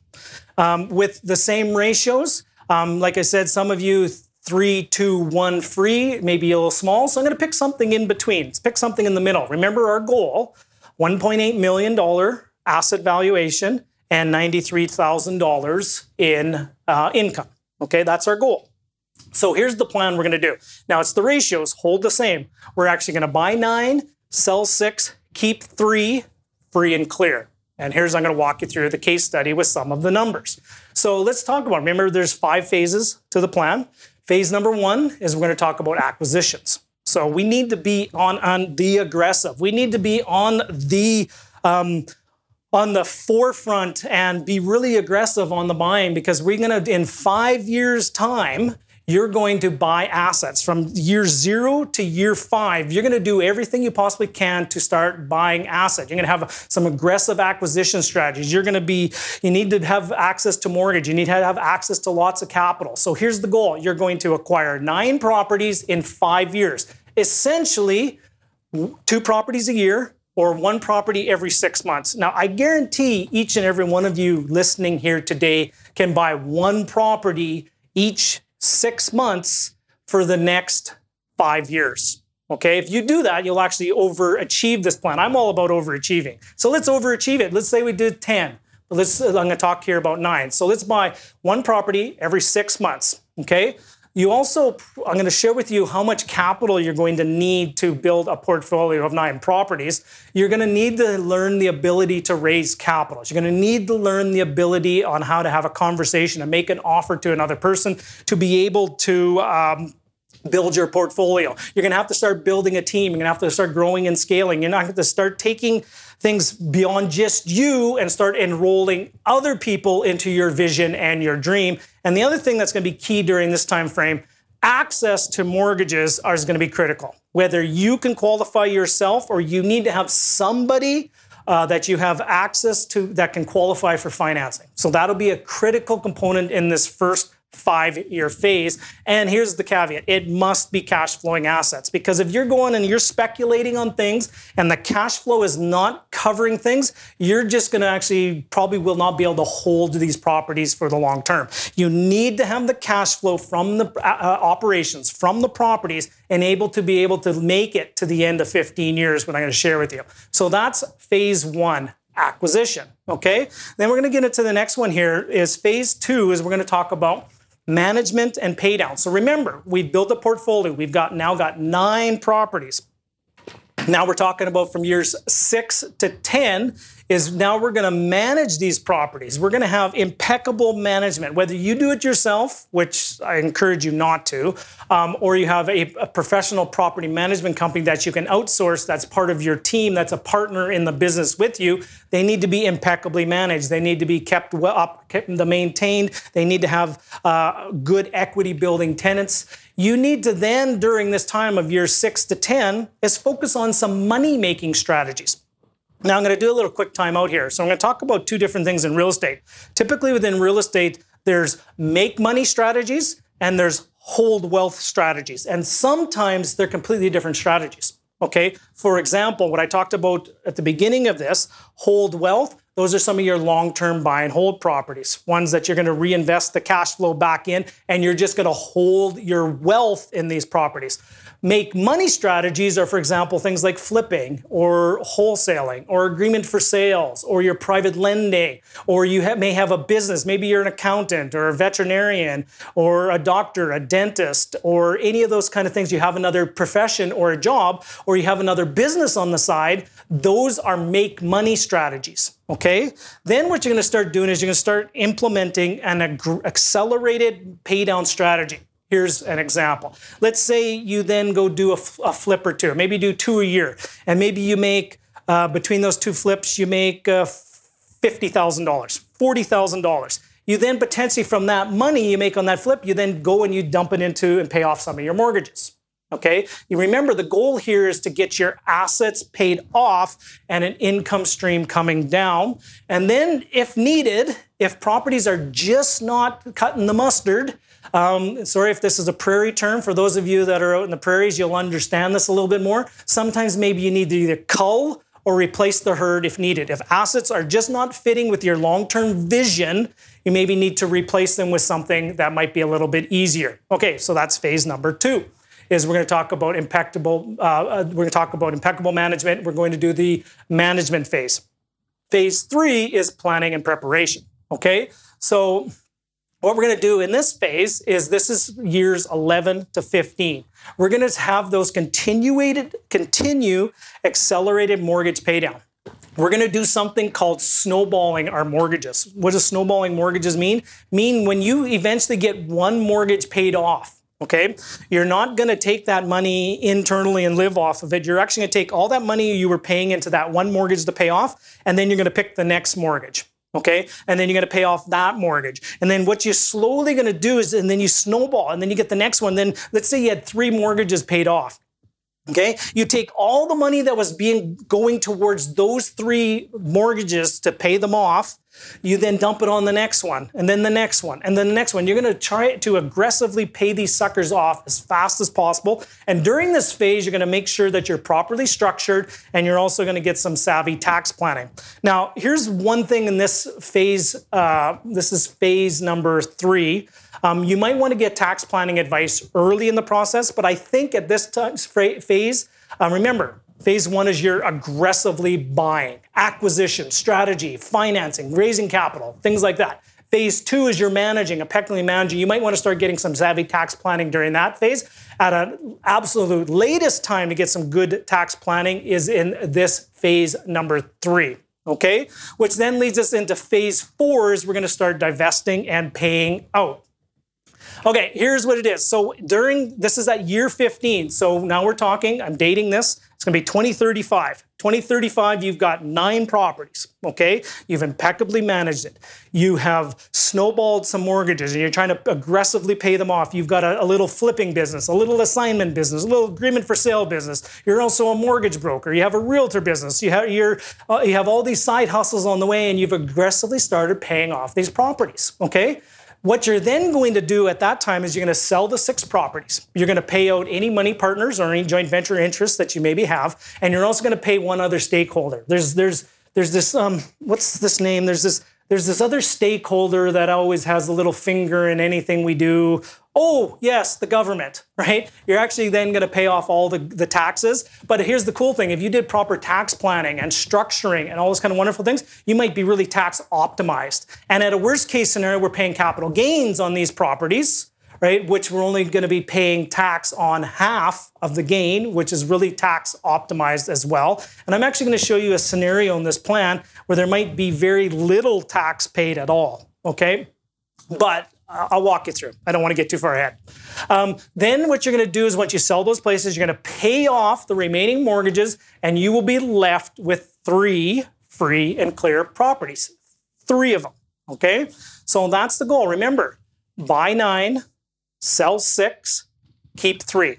um, with the same ratios. Um, like I said, some of you three, two, one free, maybe a little small. So I'm going to pick something in between. Let's pick something in the middle. Remember our goal, $1.8 million asset valuation and $93,000 in uh, income. Okay, that's our goal. So here's the plan we're going to do. Now it's the ratios, hold the same. We're actually going to buy nine, sell six, keep three, free and clear. And here's I'm going to walk you through the case study with some of the numbers. So let's talk about. Remember, there's five phases to the plan. Phase number one is we're going to talk about acquisitions. So we need to be on on the aggressive. We need to be on the um, on the forefront and be really aggressive on the buying because we're going to in five years' time you're going to buy assets from year zero to year five. You're going to do everything you possibly can to start buying assets. You're going to have some aggressive acquisition strategies. You're going to be, you need to have access to mortgage. You need to have access to lots of capital. So here's the goal you're going to acquire nine properties in five years. Essentially, two properties a year, or one property every six months. Now, I guarantee each and every one of you listening here today can buy one property each six months for the next five years. Okay, if you do that, you'll actually overachieve this plan. I'm all about overachieving. So let's overachieve it. Let's say we did 10. Let's, I'm going to talk here about nine. So let's buy one property every six months. Okay, you also, I'm going to share with you how much capital you're going to need to build a portfolio of nine properties. You're going to need to learn the ability to raise capital. You're going to need to learn the ability on how to have a conversation and make an offer to another person to be able to um, build your portfolio. You're going to have to start building a team. You're going to have to start growing and scaling. You're not going to start taking things beyond just you and start enrolling other people into your vision and your dream. And the other thing that's going to be key during this time frame, access to mortgages is going to be critical. Whether you can qualify yourself or you need to have somebody uh, that you have access to that can qualify for financing. So that'll be a critical component in this first five year phase. And here's the caveat it must be cash flowing assets because if you're going and you're speculating on things and the cash flow is not covering things, you're just going to actually probably will not be able to hold these properties for the long term. You need to have the cash flow from the uh, uh operations, from the properties, and able to be able to make it to the end of 15 years, what I'm going to share with you. So that's phase one acquisition. Okay. Then we're going to get into the next one here is phase two is we're going to talk about management and paydown. So remember, we've built a portfolio. We've got now got nine properties. Now we're talking about from years six to 10 is now we're going to manage these properties. We're going to have impeccable management, whether you do it yourself, which I encourage you not to, um, or you have a, a, professional property management company that you can outsource that's part of your team, that's a partner in the business with you. They need to be impeccably managed. They need to be kept well up, kept maintained. They need to have uh, good equity building tenants. You need to then, during this time of year six to 10, is focus on some money making strategies. Now, I'm going to do a little quick time out here. So, I'm going to talk about two different things in real estate. Typically, within real estate, there's make money strategies and there's hold wealth strategies. And sometimes they're completely different strategies. Okay. For example, what I talked about at the beginning of this, hold wealth, those are some of your long term buy and hold properties, ones that you're going to reinvest the cash flow back in, and you're just going to hold your wealth in these properties. Make money strategies are, for example, things like flipping or wholesaling or agreement for sales or your private lending, or you have, may have a business. Maybe you're an accountant or a veterinarian or a doctor, a dentist, or any of those kind of things. You have another profession or a job, or you have another business on the side. Those are make money strategies. Okay? Then what you're going to start doing is you're going to start implementing an ag- accelerated pay down strategy. Here's an example. Let's say you then go do a, flip or two, maybe do two a year, and maybe you make uh, between those two flips, you make uh, $50,000, $40,000. You then potentially from that money you make on that flip, you then go and you dump it into and pay off some of your mortgages. Okay, you remember the goal here is to get your assets paid off and an income stream coming down. And then, if needed, if properties are just not cutting the mustard, um, sorry if this is a prairie term. For those of you that are out in the prairies, you'll understand this a little bit more. Sometimes maybe you need to either cull or replace the herd if needed. If assets are just not fitting with your long term vision, you maybe need to replace them with something that might be a little bit easier. Okay, so that's phase number two is we're going to talk about impeccable. Uh, uh, we're going to talk about impeccable management. We're going to do the management phase. Phase three is planning and preparation. Okay, so what we're going to do in this phase is this is years 11 to 15. We're going to have those continuated, continue accelerated mortgage paydown. We're going to do something called snowballing our mortgages. What does snowballing mortgages mean? Mean when you eventually get one mortgage paid off, Okay? You're not going to take that money internally and live off of it. You're actually going to take all that money you were paying into that one mortgage to pay off, and then you're going to pick the next mortgage. Okay. And then you're going to pay off that mortgage. And then what you're slowly going to do is, and then you snowball, and then you get the next one. Then let's say you had three mortgages paid off. Okay, you take all the money that was being going towards those three mortgages to pay them off, you then dump it on the next one, and then the next one, and then the next one. You're going to try to aggressively pay these suckers off as fast as possible. And during this phase, you're going to make sure that you're properly structured, and you're also going to get some savvy tax planning. Now, here's one thing in this phase. Uh, this is phase number three. Um, you might want to get tax planning advice early in the process, but I think at this time, phase, um, remember, phase one is you're aggressively buying, acquisition, strategy, financing, raising capital, things like that. Phase two is you're managing, impeccably managing. You might want to start getting some savvy tax planning during that phase. At an absolute latest time to get some good tax planning is in this phase number three. Okay, which then leads us into phase four is we're going to start divesting and paying out. Okay, here's what it is. So during this is at year 15. So now we're talking, I'm dating this. It's going to be 2035. 2035, you've got nine properties, okay? You've impeccably managed it. You have snowballed some mortgages and you're trying to aggressively pay them off. You've got a, a little flipping business, a little assignment business, a little agreement for sale business. You're also a mortgage broker. You have a realtor business. You have, uh, you have all these side hustles on the way and you've aggressively started paying off these properties, okay? What you're then going to do at that time is you're going to sell the six properties. You're going to pay out any money partners or any joint venture interests that you maybe have, and you're also going to pay one other stakeholder. There's there's there's this um what's this name? There's this there's this other stakeholder that always has a little finger in anything we do. Oh, yes, the government, [LAUGHS] right? You're actually then going to pay off all the, the taxes. But here's the cool thing if you did proper tax planning and structuring and all those kind of wonderful things, you might be really tax optimized. And at a worst case scenario, we're paying capital gains on these properties right? Which we're only going to be paying tax on half of the gain, which is really tax optimized as well. And I'm actually going to show you a scenario in this plan where there might be very little tax paid at all, okay? But I'll walk you through. I don't want to get too far ahead. Um, then what you're going to do is once you sell those places, you're going to pay off the remaining mortgages, and you will be left with three free and clear properties. Three of them. Okay? So that's the goal. Remember, buy nine, sell six, keep three,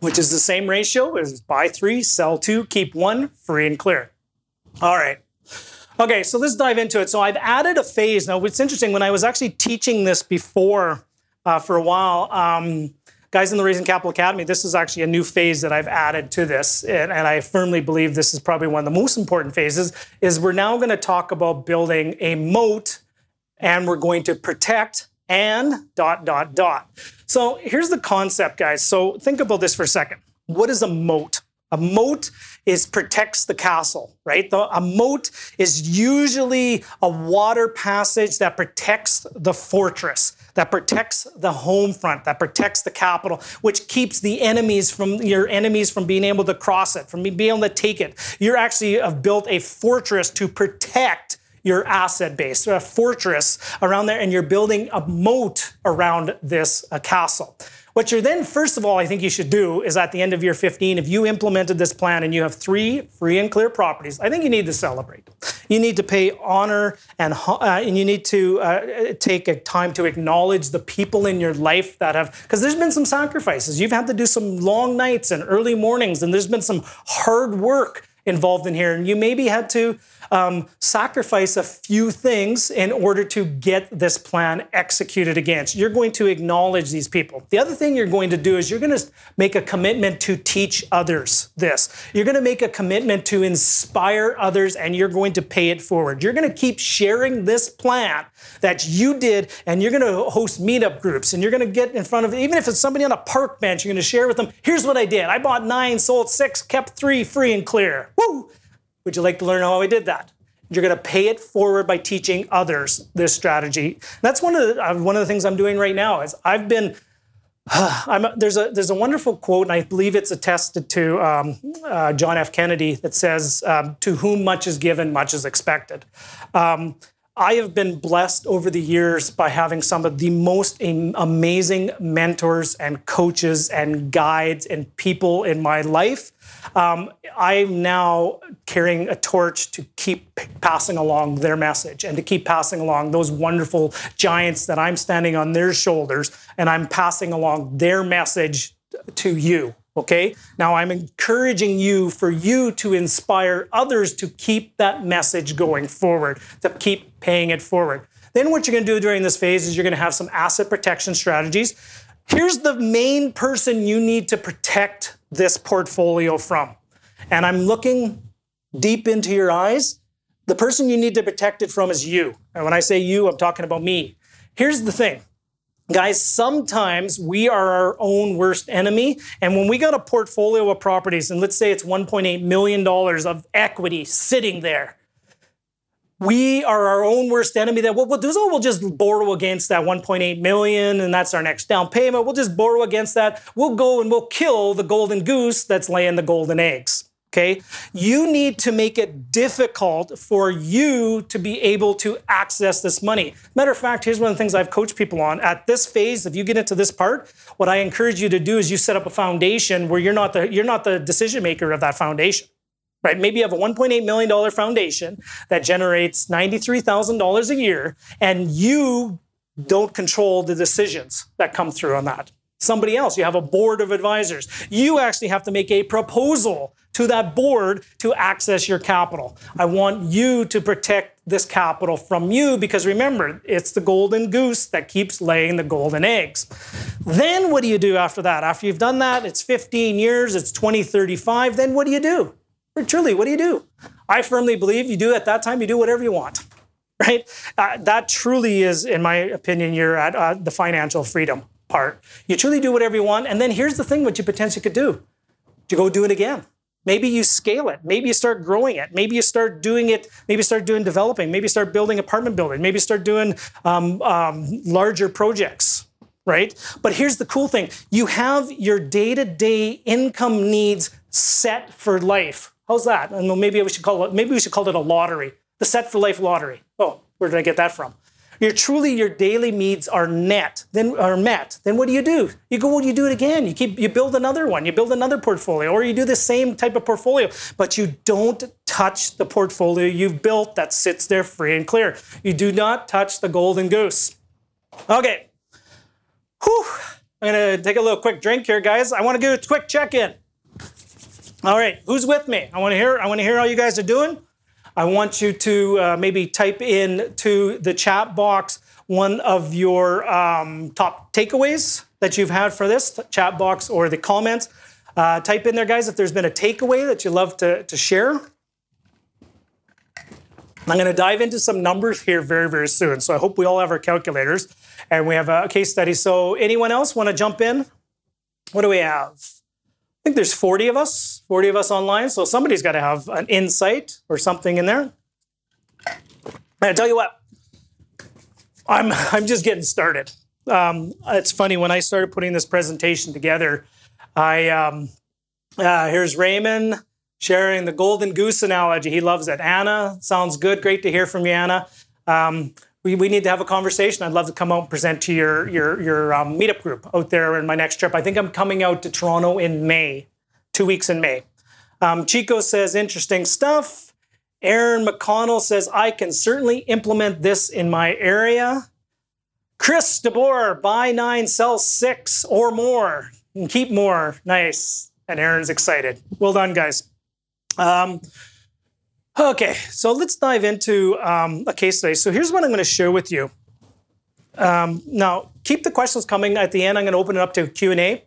which is the same ratio as buy three, sell two, keep one, free and clear. All right. Okay, so let's dive into it. So I've added a phase. Now, what's interesting, when I was actually teaching this before uh, for a while, um, guys in the Raising Capital Academy, this is actually a new phase that I've added to this. And, and I firmly believe this is probably one of the most important phases, is we're now going to talk about building a moat and we're going to protect and dot, dot, dot. So here's the concept, guys. So think about this for a second. What is a moat? A moat is protects the castle, right? The, a moat is usually a water passage that protects the fortress, that protects the home front, that protects the capital, which keeps the enemies from your enemies from being able to cross it, from being able to take it. You're actually have built a fortress to protect your asset base, a fortress around there, and you're building a moat around this uh, castle. What you're then, first of all, I think you should do is at the end of year 15, if you implemented this plan and you have three free and clear properties, I think you need to celebrate. You need to pay honor and, uh, and you need to uh, take a time to acknowledge the people in your life that have, because there's been some sacrifices. You've had to do some long nights and early mornings, and there's been some hard work involved in here. And you maybe had to um, sacrifice a few things in order to get this plan executed against. You're going to acknowledge these people. The other thing you're going to do is you're going to make a commitment to teach others this. You're going to make a commitment to inspire others and you're going to pay it forward. You're going to keep sharing this plan that you did and you're going to host meetup groups and you're going to get in front of, even if it's somebody on a park bench, you're going to share with them, here's what I did. I bought nine, sold six, kept three free and clear. Woo! Would you like to learn how I did that? You're going to pay it forward by teaching others this strategy. That's one of the, uh, one of the things I'm doing right now. Is I've been [SIGHS] uh, there's a there's a wonderful quote, and I believe it's attested to um, uh, John F. Kennedy that says, um, "To whom much is given, much is expected." Um, I have been blessed over the years by having some of the most amazing mentors and coaches and guides and people in my life. Um, I'm now carrying a torch to keep passing along their message and to keep passing along those wonderful giants that I'm standing on their shoulders and I'm passing along their message to you. Okay. Now I'm encouraging you for you to inspire others to keep that message going forward, to keep paying it forward. Then what you're going to do during this phase is you're going to have some asset protection strategies. Here's the main person you need to protect this portfolio from. And I'm looking deep into your eyes. The person you need to protect it from is you. And when I say you, I'm talking about me. Here's the thing Guys, sometimes we are our own worst enemy. And when we got a portfolio of properties, and let's say it's $1.8 million of equity sitting there, we are our own worst enemy that what we'll do is oh, we'll just borrow against that 1.8 million and that's our next down payment. We'll just borrow against that. We'll go and we'll kill the golden goose that's laying the golden eggs. Okay. You need to make it difficult for you to be able to access this money. Matter of fact, here's one of the things I've coached people on. At this phase, if you get into this part, what I encourage you to do is you set up a foundation where you're not the you're not the decision maker of that foundation. Right? Maybe you have a $1.8 million foundation that generates $93,000 a year, and you don't control the decisions that come through on that somebody else. You have a board of advisors. You actually have to make a proposal to that board to access your capital. I want you to protect this capital from you because remember, it's the golden goose that keeps laying the golden eggs. Then what do you do after that? After you've done that, it's 15 years, it's 2035, then what do you do? Or truly, what do you do? I firmly believe you do at that time, you do whatever you want, [LAUGHS] right? Uh, that truly is, in my opinion, you're at uh, the financial freedom part. You truly do whatever you want. And then here's the thing what you potentially could do. to go do it again. Maybe you scale it. Maybe you start growing it. Maybe you start doing it. Maybe start doing developing. Maybe start building apartment building. Maybe start doing um, um, larger projects, right? But here's the cool thing you have your day to day income needs set for life. How's that? And maybe we should call it, maybe we should call it a lottery, the set for life lottery. Oh, where did I get that from? You're truly your daily needs are net, then are met. Then what do you do? You go, well, you do it again. You keep you build another one, you build another portfolio, or you do the same type of portfolio, but you don't touch the portfolio you've built that sits there free and clear. You do not touch the golden goose. Okay. Whew. I'm gonna take a little quick drink here, guys. I want to do a quick check-in. All right, who's with me? I want to hear. I want to hear how you guys are doing. I want you to uh, maybe type in to the chat box one of your um, top takeaways that you've had for this chat box or the comments. Uh, type in there, guys, if there's been a takeaway that you love to, to share. I'm going to dive into some numbers here very, very soon. So I hope we all have our calculators and we have a case study. So, anyone else want to jump in? What do we have? I think there's 40 of us, 40 of us online. So somebody's got to have an insight or something in there. And I tell you what, I'm [LAUGHS] I'm just getting started. Um, it's funny when I started putting this presentation together. I um, uh, here's Raymond sharing the golden goose analogy. He loves it. Anna sounds good. Great to hear from you, Anna. Um, we, we need to have a conversation. I'd love to come out and present to your your your um, meetup group out there in my next trip. I think I'm coming out to Toronto in May, two weeks in May. Um, Chico says interesting stuff. Aaron McConnell says I can certainly implement this in my area. Chris DeBoer, buy nine, sell six or more, and keep more. Nice. And Aaron's excited. Well done, guys. Um, Okay, so let's dive into um, a case study. So here's what I'm going to share with you. Um, now, keep the questions coming. At the end, I'm going to open it up to Q&A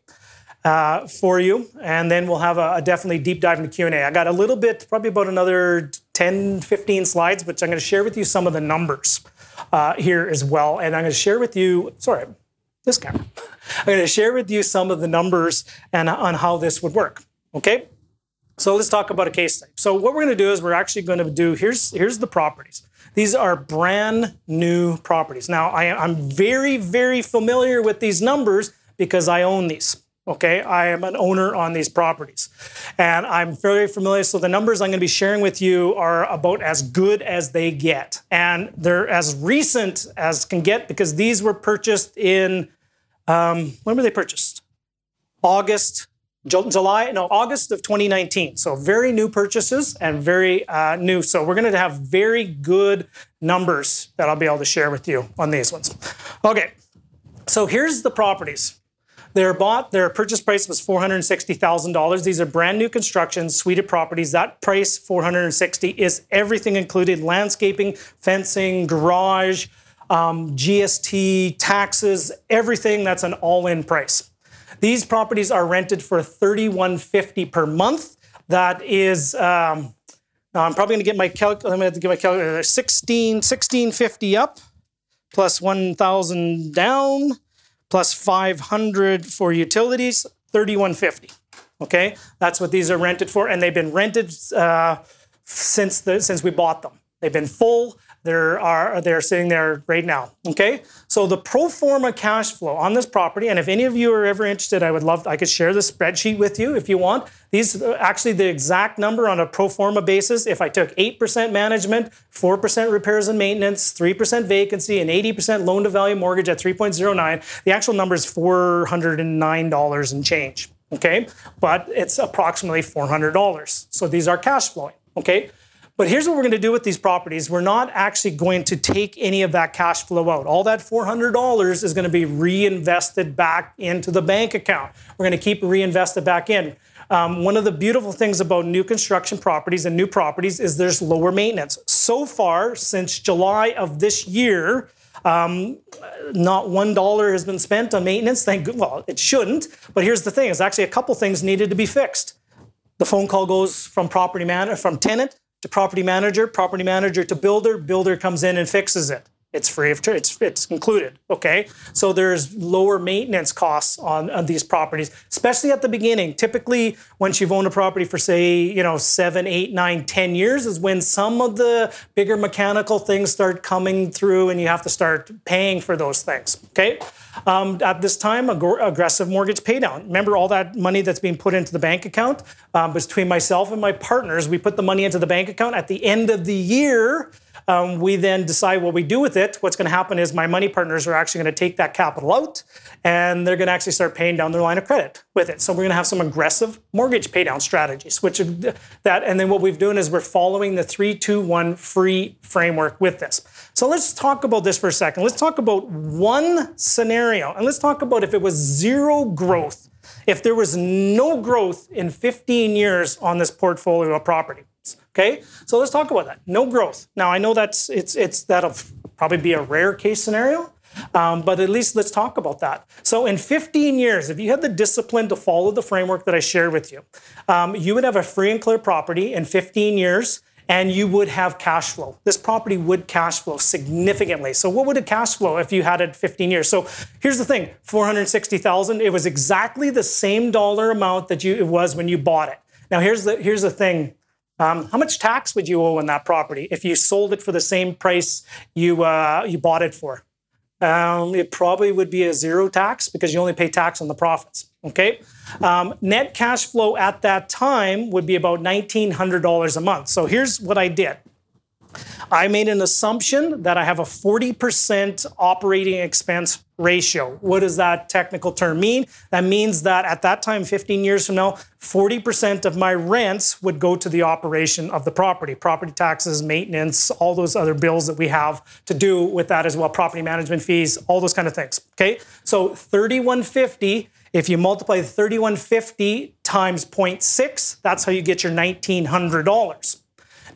uh, for you, and then we'll have a, a, definitely deep dive into Q&A. I got a little bit, probably about another 10, 15 slides, which I'm going to share with you some of the numbers uh, here as well. And I'm going to share with you, sorry, this camera. [LAUGHS] I'm going to share with you some of the numbers and on how this would work. Okay? So let's talk about a case study. So what we're going to do is we're actually going to do here's here's the properties. These are brand new properties. Now I, I'm very very familiar with these numbers because I own these. Okay, I am an owner on these properties, and I'm very familiar. So the numbers I'm going to be sharing with you are about as good as they get, and they're as recent as can get because these were purchased in um, when were they purchased? August July, no, August of 2019. So very new purchases and very uh, new. So we're going to have very good numbers that I'll be able to share with you on these ones. Okay, so here's the properties. They're bought, their purchase price was $460,000. These are brand new constructions, suite of properties. That price, 460 is everything included landscaping, fencing, garage, um, GST, taxes, everything. That's an all in price. These properties are rented for 3150 per month. That is, um, I'm probably going to get my calc. I'm going to get my calculator. 16, 1650 up, plus 1,000 down, plus 500 for utilities, 3150. Okay, that's what these are rented for, and they've been rented uh, since the since we bought them. They've been full. They're, are, they're sitting there right now. Okay? So the pro forma cash flow on this property, and if any of you are ever interested, I would love, I could share the spreadsheet with you if you want. These are actually the exact number on a pro forma basis. If I took 8% management, 4% repairs and maintenance, 3% vacancy, and 80% loan to value mortgage at 3.09, the actual number is $409 and change. Okay? But it's approximately $400. So these are cash flowing. Okay? But here's what we're going to do with these properties. We're not actually going to take any of that cash flow out. All that $400 is going to be reinvested back into the bank account. We're going to keep reinvested back in. Um, one of the beautiful things about new construction properties and new properties is there's lower maintenance. So far, since July of this year, um, not one dollar has been spent on maintenance. Thank well, it shouldn't. But here's the thing: is actually a couple things needed to be fixed. The phone call goes from property man from tenant to property manager, property manager to builder, builder comes in and fixes it. It's free of charge. It's, it's included. Okay. So there's lower maintenance costs on, on these properties, especially at the beginning. Typically, once you've owned a property for say, you know, seven, eight, nine, ten years is when some of the bigger mechanical things start coming through and you have to start paying for those things. Okay. Um, at this time, ag- aggressive mortgage paydown. Remember all that money that's being put into the bank account? Um, between myself and my partners, we put the money into the bank account. At the end of the year, um, we then decide what we do with it. What's going to happen is my money partners are actually going to take that capital out and they're going to actually start paying down their line of credit with it. So we're going to have some aggressive mortgage paydown strategies, which that, and then what we've done is we're following the three, two, one free framework with this. So let's talk about this for a second. Let's talk about one scenario and let's talk about if it was zero growth, if there was no growth in 15 years on this portfolio of property. Okay, so let's talk about that. No growth. Now I know that's it's it's that'll probably be a rare case scenario, um, but at least let's talk about that. So in 15 years, if you had the discipline to follow the framework that I shared with you, um, you would have a free and clear property in 15 years. And you would have cash flow. This property would cash flow significantly. So, what would it cash flow if you had it 15 years? So, here's the thing: 460,000. It was exactly the same dollar amount that you it was when you bought it. Now, here's the here's the thing um, how much tax would you owe on that property if you sold it for the same price you uh, you bought it for? Um, it probably would be a zero tax because you only pay tax on the profits. Okay, um, net cash flow at that time would be about nineteen hundred dollars a month. So here's what I did. I made an assumption that I have a 40% operating expense ratio. What does that technical term mean? That means that at that time, 15 years from now, 40% of my rents would go to the operation of the property, property taxes, maintenance, all those other bills that we have to do with that as well, property management fees, all those kind of things. Okay, so 3150. If you multiply 3150 times 0.6, that's how you get your $1,900.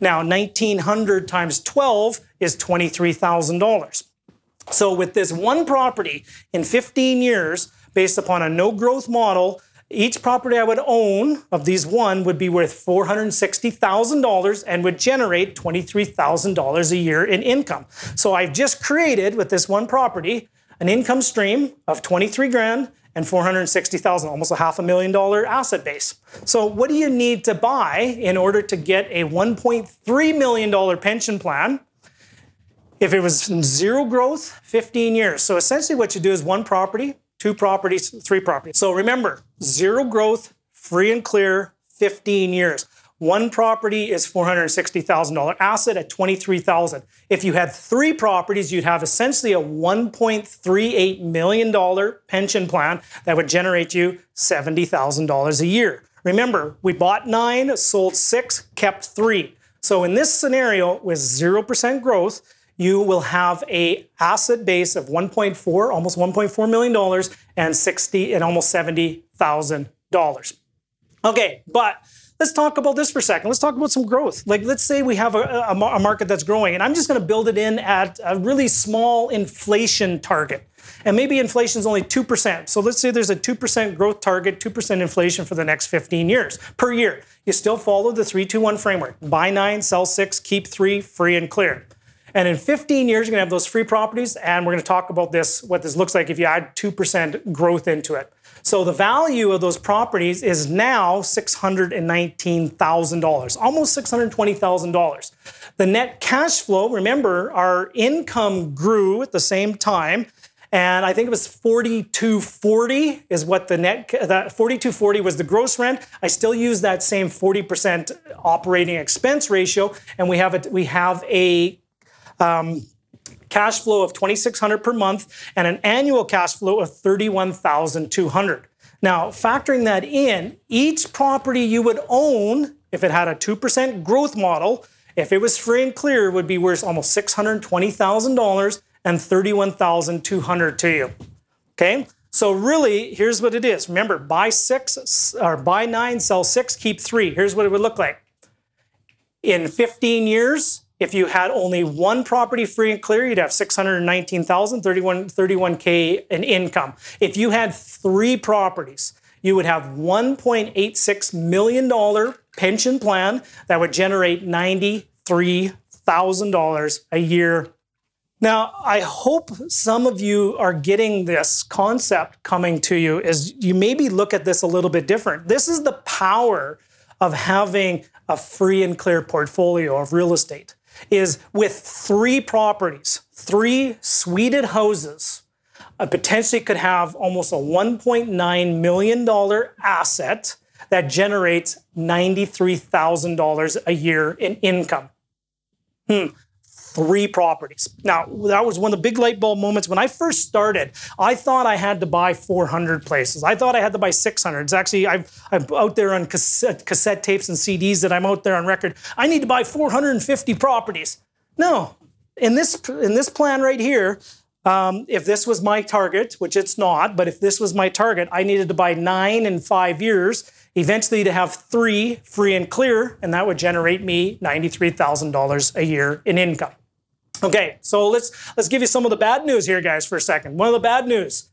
Now, 1900 times 12 is $23,000. So, with this one property in 15 years, based upon a no growth model, each property I would own of these one would be worth $460,000 and would generate $23,000 a year in income. So I've just created with this one property an income stream of 23 grand and 460,000, almost a half a million dollar asset base. So what do you need to buy in order to get a 1.3 million dollar pension plan? If it was zero growth, 15 years. So essentially what you do is one property, two properties, three properties. So remember, zero growth, free and clear, 15 years. One property is $460,000 asset at 23,000. If you had three properties, you'd have essentially a $1.38 million pension plan that would generate you $70,000 a year. Remember, we bought nine, sold six, kept three. So in this scenario with 0% growth, you will have a asset base of 1.4, almost 1.4 million dollars and 60 and almost 70,000 dollars. Okay, but let's talk about this for a second. Let's talk about some growth. Like, let's say we have a, a, a market that's growing, and I'm just going to build it in at a really small inflation target. And maybe inflation is only 2%. So let's say there's a 2% growth target, 2% inflation for the next 15 years per year. You still follow the 321 framework buy nine, sell six, keep three, free and clear. And in 15 years, you're going to have those free properties. And we're going to talk about this, what this looks like if you add 2% growth into it. So the value of those properties is now $619,000, almost $620,000. The net cash flow, remember, our income grew at the same time. And I think it was 4240 is what the net that 4240 was the gross rent. I still use that same 40% operating expense ratio, and we have a we have a um, cash flow of 2600 per month and an annual cash flow of 31200 now factoring that in each property you would own if it had a 2% growth model if it was free and clear would be worth almost $620000 and 31200 to you. Okay? So really here's what it is. Remember buy six or buy nine sell six keep three. Here's what it would look like. In 15 years if you had only one property free and clear, you'd have 619,000, 31, 31K in income. If you had three properties, you would have $1.86 million pension plan that would generate $93,000 a year Now, I hope some of you are getting this concept coming to you as you maybe look at this a little bit different. This is the power of having a free and clear portfolio of real estate is with three properties, three suited houses, I potentially could have almost a $1.9 million asset that generates $93,000 a year in income. Hmm three properties. Now, that was one of the big light bulb moments. When I first started, I thought I had to buy 400 places. I thought I had to buy 600. It's actually, i am out there on cassette, cassette tapes and CDs that I'm out there on record. I need to buy 450 properties. No, in this, in this plan right here, um, if this was my target, which it's not, but if this was my target, I needed to buy nine in five years, eventually to have three free and clear, and that would generate me $93,000 a year in income. Okay, so let's let's give you some of the bad news here, guys, for a second. One of the bad news: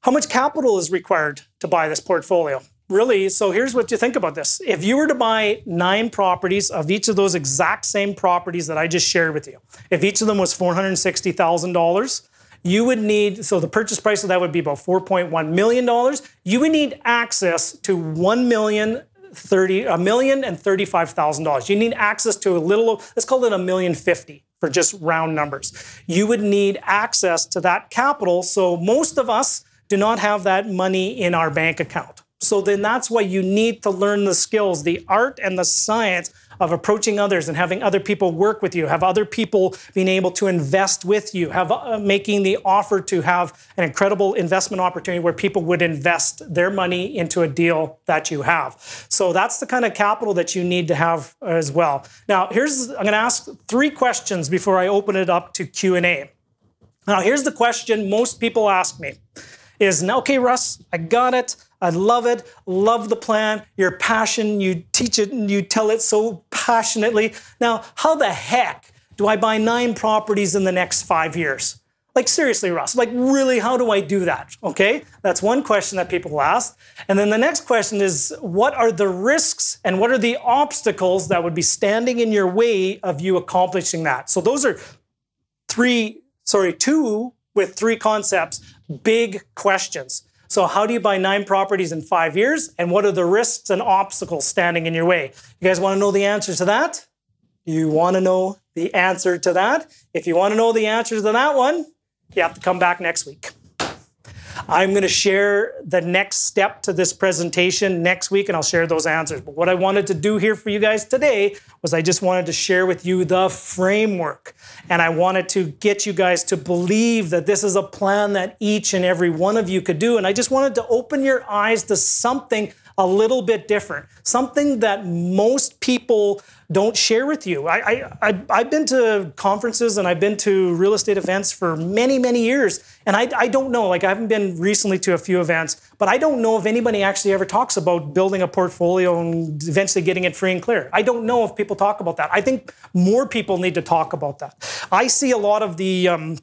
how much capital is required to buy this portfolio? Really, so here's what you think about this. If you were to buy nine properties of each of those exact same properties that I just shared with you, if each of them was $460,000, you would need, so the purchase price of that would be about $4.1 million. You would need access to $1 million. 30 a million and thirty-five thousand dollars. You need access to a little. Let's call it a million fifty for just round numbers. You would need access to that capital. So most of us do not have that money in our bank account. So then that's why you need to learn the skills, the art and the science of approaching others and having other people work with you, have other people being able to invest with you, have uh, making the offer to have an incredible investment opportunity where people would invest their money into a deal that you have. So that's the kind of capital that you need to have as well. Now, here's I'm going to ask three questions before I open it up to Q&A. Now, here's the question most people ask me is, okay, Russ, I got it. I love it. Love the plan. Your passion, you teach it and you tell it so passionately. Now, how the heck do I buy nine properties in the next five years? Like, seriously, Russ, like, really, how do I do that? Okay, that's one question that people ask. And then the next question is what are the risks and what are the obstacles that would be standing in your way of you accomplishing that? So, those are three, sorry, two with three concepts, big questions. So, how do you buy nine properties in five years? And what are the risks and obstacles standing in your way? You guys want to know the answer to that? You want to know the answer to that? If you want to know the answer to that one, you have to come back next week. I'm going to share the next step to this presentation next week and I'll share those answers. But what I wanted to do here for you guys today was I just wanted to share with you the framework. And I wanted to get you guys to believe that this is a plan that each and every one of you could do. And I just wanted to open your eyes to something a little bit different, something that most people don't share with you. I, I, I, have been to conferences and I've been to real estate events for many, many years. And I, I don't know, like I haven't been recently to a few events, but I don't know if anybody actually ever talks about building a portfolio and eventually getting it free and clear. I don't know if people talk about that. I think more people need to talk about that. I see a lot of the, um,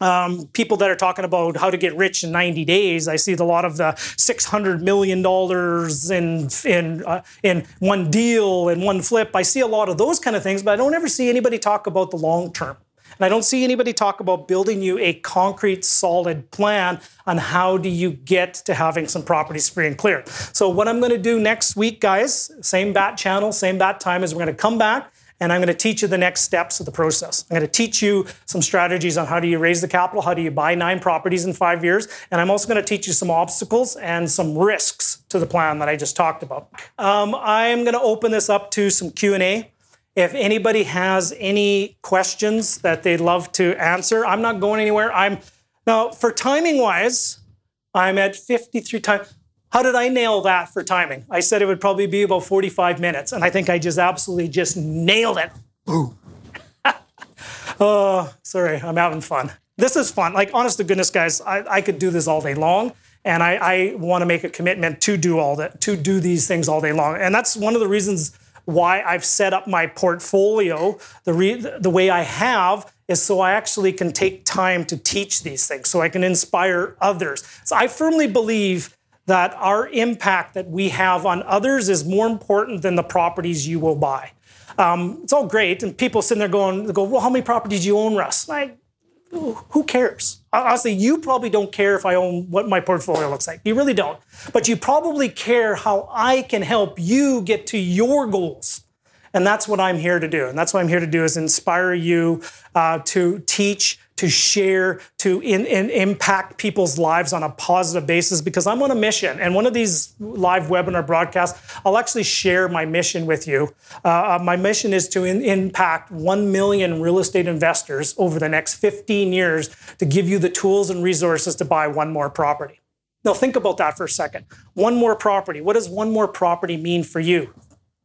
um, people that are talking about how to get rich in 90 days. I see a lot of the 600 million dollars in in uh, in one deal and one flip. I see a lot of those kind of things, but I don't ever see anybody talk about the long term. And I don't see anybody talk about building you a concrete, solid plan on how do you get to having some properties free and clear. So what I'm going to do next week, guys, same bat channel, same bat time, is we're going to come back and I'm going to teach you the next steps of the process. I'm going to teach you some strategies on how do you raise the capital, how do you buy nine properties in five years, and I'm also going to teach you some obstacles and some risks to the plan that I just talked about. Um, I'm going to open this up to some Q&A. If anybody has any questions that they'd love to answer, I'm not going anywhere. I'm now for timing wise, I'm at 53 times. How did I nail that for timing? I said it would probably be about 45 minutes, and I think I just absolutely just nailed it. Ooh. [LAUGHS] oh, sorry, I'm having fun. This is fun. Like, honest to goodness, guys, I, I could do this all day long, and I, I want to make a commitment to do all that, to do these things all day long. And that's one of the reasons why I've set up my portfolio the, re- the way I have is so I actually can take time to teach these things, so I can inspire others. So I firmly believe that our impact that we have on others is more important than the properties you will buy. Um, it's all great, and people sitting there going, "Go, well, how many properties do you own, Russ?" Like who cares? Honestly, you probably don't care if I own what my portfolio looks like. You really don't. But you probably care how I can help you get to your goals. And that's what I'm here to do. And that's what I'm here to do is inspire you uh, to teach, to share, to in, in impact people's lives on a positive basis because I'm on a mission. And one of these live webinar broadcasts, I'll actually share my mission with you. Uh, uh my mission is to in, impact 1 million real estate investors over the next 15 years to give you the tools and resources to buy one more property. Now, think about that for a second. One more property. What does one more property mean for you?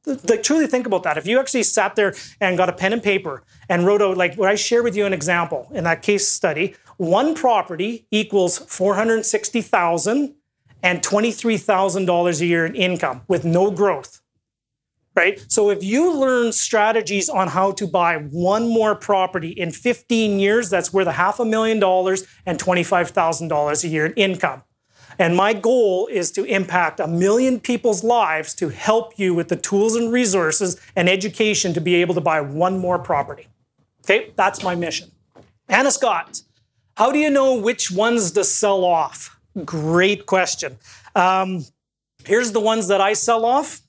Like truly think about that. If you actually sat there and got a pen and paper and wrote out, like, what I share with you an example in that case study, one property equals 460,000 and $23,000 a year in income with no growth. Right? So if you learn strategies on how to buy one more property in 15 years, that's worth a half a million dollars and $25,000 a year in income. And my goal is to impact a million people's lives to help you with the tools and resources and education to be able to buy one more property. Okay, that's my mission. Anna Scott, how do you know which ones to sell off? Great question. Um, here's the ones that I sell off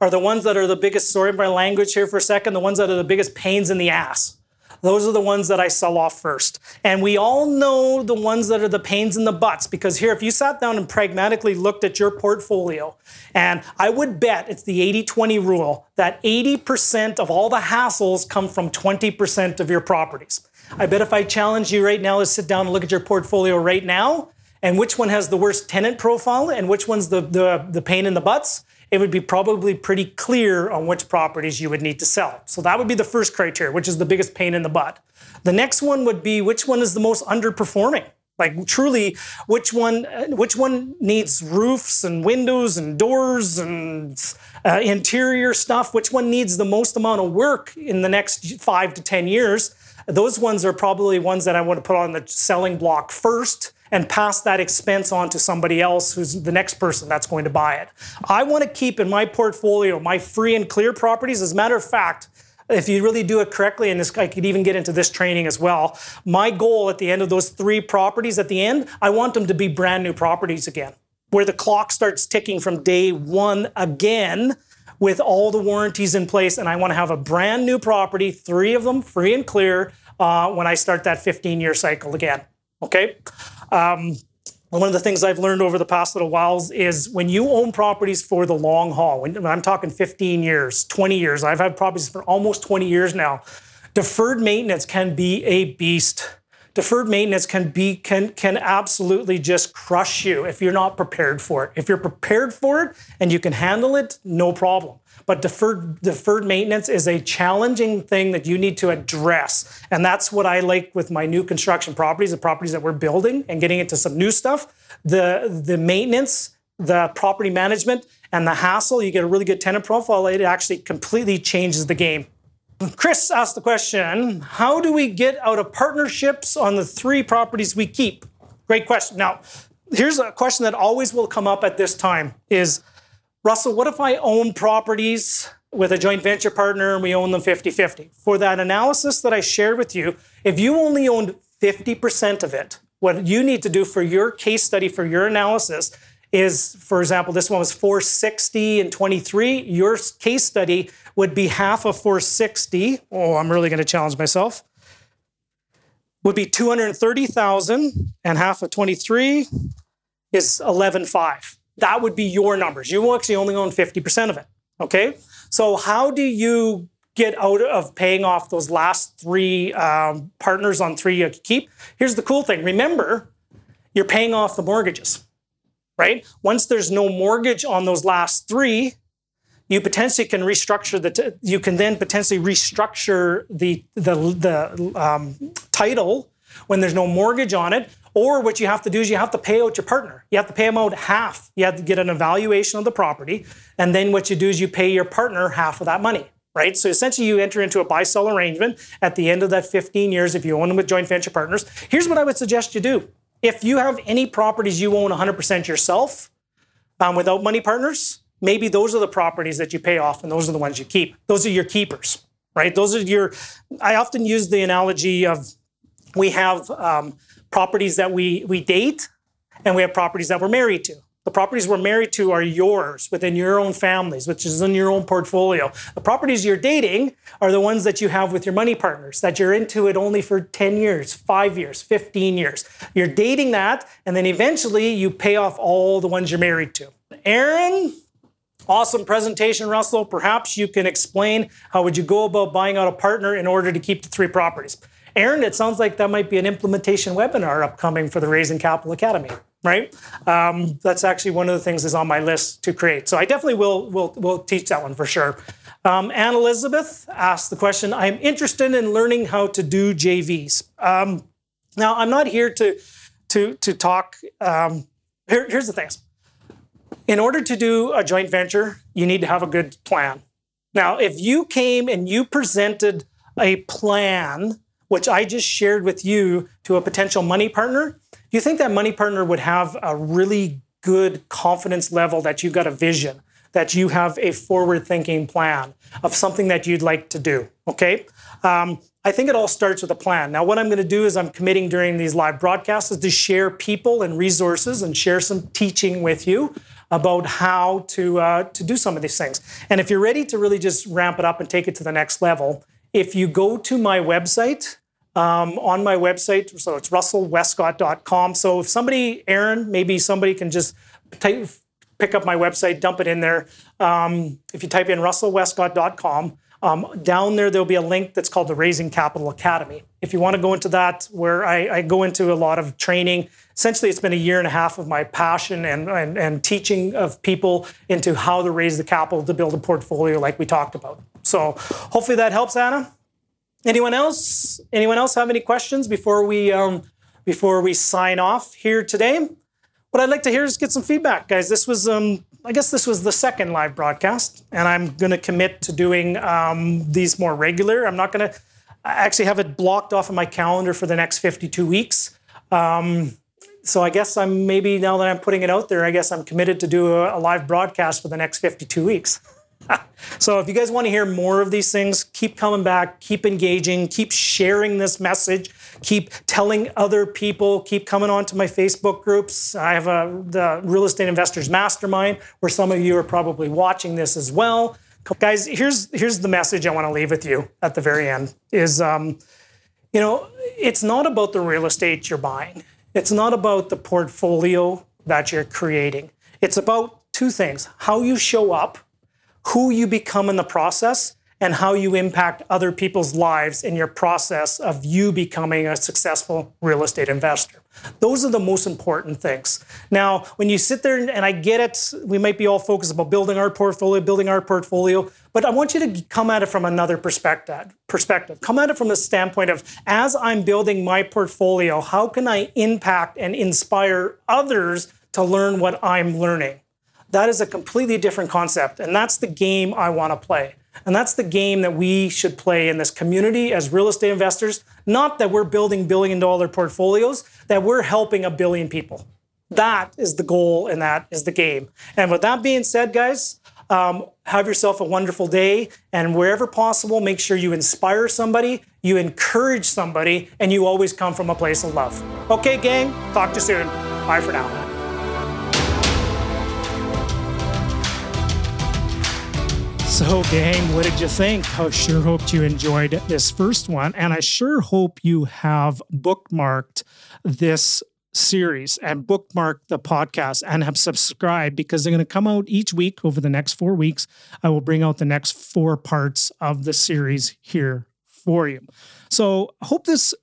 are the ones that are the biggest, sorry my language here for a second, the ones that are the biggest pains in the ass. Those are the ones that I sell off first. And we all know the ones that are the pains in the butts because here, if you sat down and pragmatically looked at your portfolio, and I would bet it's the 80 20 rule that 80% of all the hassles come from 20% of your properties. I bet if I challenge you right now to sit down and look at your portfolio right now, and which one has the worst tenant profile and which one's the, the, the pain in the butts, it would be probably pretty clear on which properties you would need to sell. So that would be the first criteria, which is the biggest pain in the butt. The next one would be which one is the most underperforming. Like truly, which one which one needs roofs and windows and doors and uh, interior stuff? Which one needs the most amount of work in the next five to ten years? Those ones are probably ones that I want to put on the selling block first and pass that expense on to somebody else who's the next person that's going to buy it. I want to keep in my portfolio my free and clear properties. As a matter of fact, if you really do it correctly, and this I could even get into this training as well. My goal at the end of those three properties, at the end, I want them to be brand new properties again, where the clock starts ticking from day one again with all the warranties in place. And I want to have a brand new property, three of them free and clear, uh, when I start that 15 year cycle again. Okay. Um, one of the things I've learned over the past little whiles is when you own properties for the long haul, when I'm talking 15 years, 20 years, I've had properties for almost 20 years now, deferred maintenance can be a beast. Deferred maintenance can be can can absolutely just crush you if you're not prepared for it. If you're prepared for it and you can handle it, no problem. But deferred deferred maintenance is a challenging thing that you need to address. And that's what I like with my new construction properties, the properties that we're building and getting into some new stuff. The the maintenance, the property management, and the hassle, you get a really good tenant profile, it actually completely changes the game. Chris asked the question How do we get out of partnerships on the three properties we keep? Great question. Now, here's a question that always will come up at this time is Russell, what if I own properties with a joint venture partner and we own them 50 50? For that analysis that I shared with you, if you only owned 50% of it, what you need to do for your case study, for your analysis, is, for example, this one was 460 and 23. Your case study would be half of 460. Oh, I'm really going to challenge myself. Would be 230,000 and half of 23 is 11.5 that would be your numbers. You actually only own 50% of it. Okay. So, how do you get out of paying off those last three um, partners on three you keep? Here's the cool thing remember, you're paying off the mortgages, right? Once there's no mortgage on those last three, you potentially can restructure the t- you can then potentially restructure the the the um, title when there's no mortgage on it or what you have to do is you have to pay out your partner. You have to pay them out half. You have to get an evaluation of the property. And then what you do is you pay your partner half of that money, right? So essentially you enter into a buy sell arrangement at the end of that 15 years if you own them with joint venture partners. Here's what I would suggest you do. If you have any properties you own 100% yourself um, without money partners, maybe those are the properties that you pay off and those are the ones you keep. Those are your keepers, right? Those are your, I often use the analogy of we have um, properties that we we date, and we have properties that we're married to. The properties we're married to are yours within your own families, which is in your own portfolio. The properties you're dating are the ones that you have with your money partners, that you're into it only for 10 years, five years, 15 years. You're dating that, and then eventually you pay off all the ones you're married to. Aaron, awesome presentation, Russell. Perhaps you can explain how would you go about buying out a partner in order to keep the three properties. Aaron, it sounds like that might be an implementation webinar upcoming for the Raising Capital Academy right? Um, that's actually one of the things is on my list to create. So I definitely will will will teach that one for sure. Um, Anne Elizabeth asked the question: I'm interested in learning how to do JVs. Um, now I'm not here to to to talk. Um, here, here's the things. In order to do a joint venture, you need to have a good plan. Now, if you came and you presented a plan, which I just shared with you, to a potential money partner, do you think that money partner would have a really good confidence level that you've got a vision, that you have a forward thinking plan of something that you'd like to do? Okay. Um, I think it all starts with a plan. Now, what I'm going to do is I'm committing during these live broadcasts is to share people and resources and share some teaching with you about how to uh, to do some of these things. And if you're ready to really just ramp it up and take it to the next level, if you go to my website, um, on my website. So it's russellwestcott.com. So if somebody, Aaron, maybe somebody can just type, pick up my website, dump it in there. Um, if you type in russellwestcott.com, um, down there, there'll be a link that's called the Raising Capital Academy. If you want to go into that, where I, I, go into a lot of training, essentially it's been a year and a half of my passion and, and, and teaching of people into how to raise the capital to build a portfolio like we talked about. So hopefully that helps, Anna. Anyone else? Anyone else have any questions before we um, before we sign off here today? What I'd like to hear is get some feedback, guys. This was um, I guess this was the second live broadcast, and I'm going to commit to doing um, these more regular. I'm not going to actually have it blocked off of my calendar for the next 52 weeks. Um, so I guess I'm maybe now that I'm putting it out there, I guess I'm committed to do a, a live broadcast for the next 52 weeks. [LAUGHS] [LAUGHS] so if you guys want to hear more of these things, keep coming back, keep engaging, keep sharing this message, keep telling other people, keep coming on to my Facebook groups. I have a the Real Estate Investors Mastermind, where some of you are probably watching this as well. Guys, here's here's the message I want to leave with you at the very end is um, you know, it's not about the real estate you're buying. It's not about the portfolio that you're creating. It's about two things: how you show up who you become in the process and how you impact other people's lives in your process of you becoming a successful real estate investor. Those are the most important things. Now, when you sit there, and I get it, we might be all focused about building our portfolio, building our portfolio, but I want you to come at it from another perspective. Perspective. Come at it from the standpoint of as I'm building my portfolio, how can I impact and inspire others to learn what I'm learning? That is a completely different concept. And that's the game I want to play. And that's the game that we should play in this community as real estate investors. Not that we're building billion dollar portfolios, that we're helping a billion people. That is the goal and that is the game. And with that being said, guys, um, have yourself a wonderful day. And wherever possible, make sure you inspire somebody, you encourage somebody, and you always come from a place of love. Okay, gang, talk to you soon. Bye for now. So, gang, what did you think? I sure hoped you enjoyed this first one. And I sure hope you have bookmarked this series and bookmark the podcast and have subscribed because they're going to come out each week over the next four weeks. I will bring out the next four parts of the series here for you. So, hope this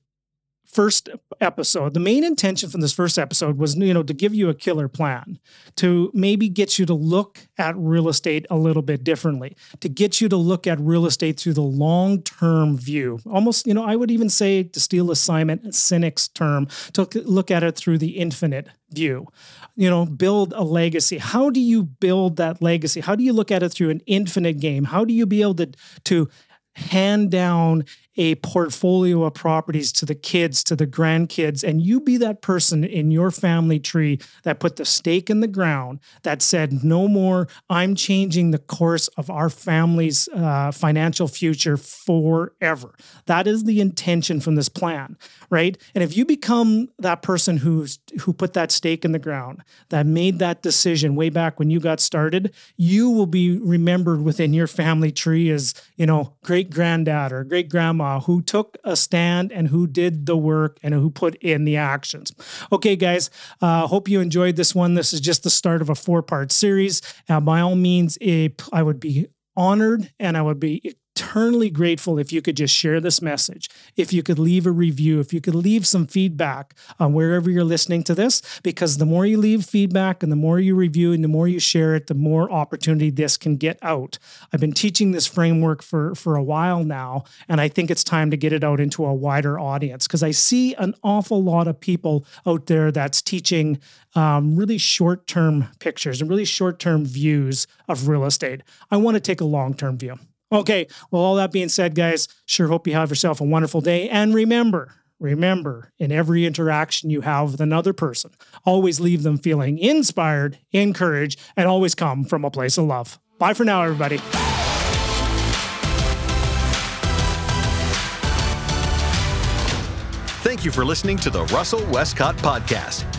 first episode, the main intention from this first episode was, you know, to give you a killer plan, to maybe get you to look at real estate a little bit differently, to get you to look at real estate through the long-term view. Almost, you know, I would even say to steal Simon Sinek's term, to look at it through the infinite view. You know, build a legacy. How do you build that legacy? How do you look at it through an infinite game? How do you be able to to hand down a portfolio of properties to the kids, to the grandkids, and you be that person in your family tree that put the stake in the ground that said, no more, I'm changing the course of our family's uh, financial future forever. That is the intention from this plan, right? And if you become that person who's who put that stake in the ground, that made that decision way back when you got started, you will be remembered within your family tree as, you know, great granddad or great grandma who took a stand and who did the work and who put in the actions. Okay, guys, uh, hope you enjoyed this one. This is just the start of a four part series. Uh, by all means, it, I would be honored and I would be eternally grateful if you could just share this message, if you could leave a review, if you could leave some feedback on wherever you're listening to this, because the more you leave feedback and the more you review and the more you share it, the more opportunity this can get out. I've been teaching this framework for, for a while now, and I think it's time to get it out into a wider audience because I see an awful lot of people out there that's teaching um, really short term pictures and really short term views of real estate. I want to take a long term view. Okay, well, all that being said, guys, sure hope you have yourself a wonderful day. And remember, remember, in every interaction you have with another person, always leave them feeling inspired, encouraged, and always come from a place of love. Bye for now, everybody. Thank you for listening to the Russell Westcott Podcast.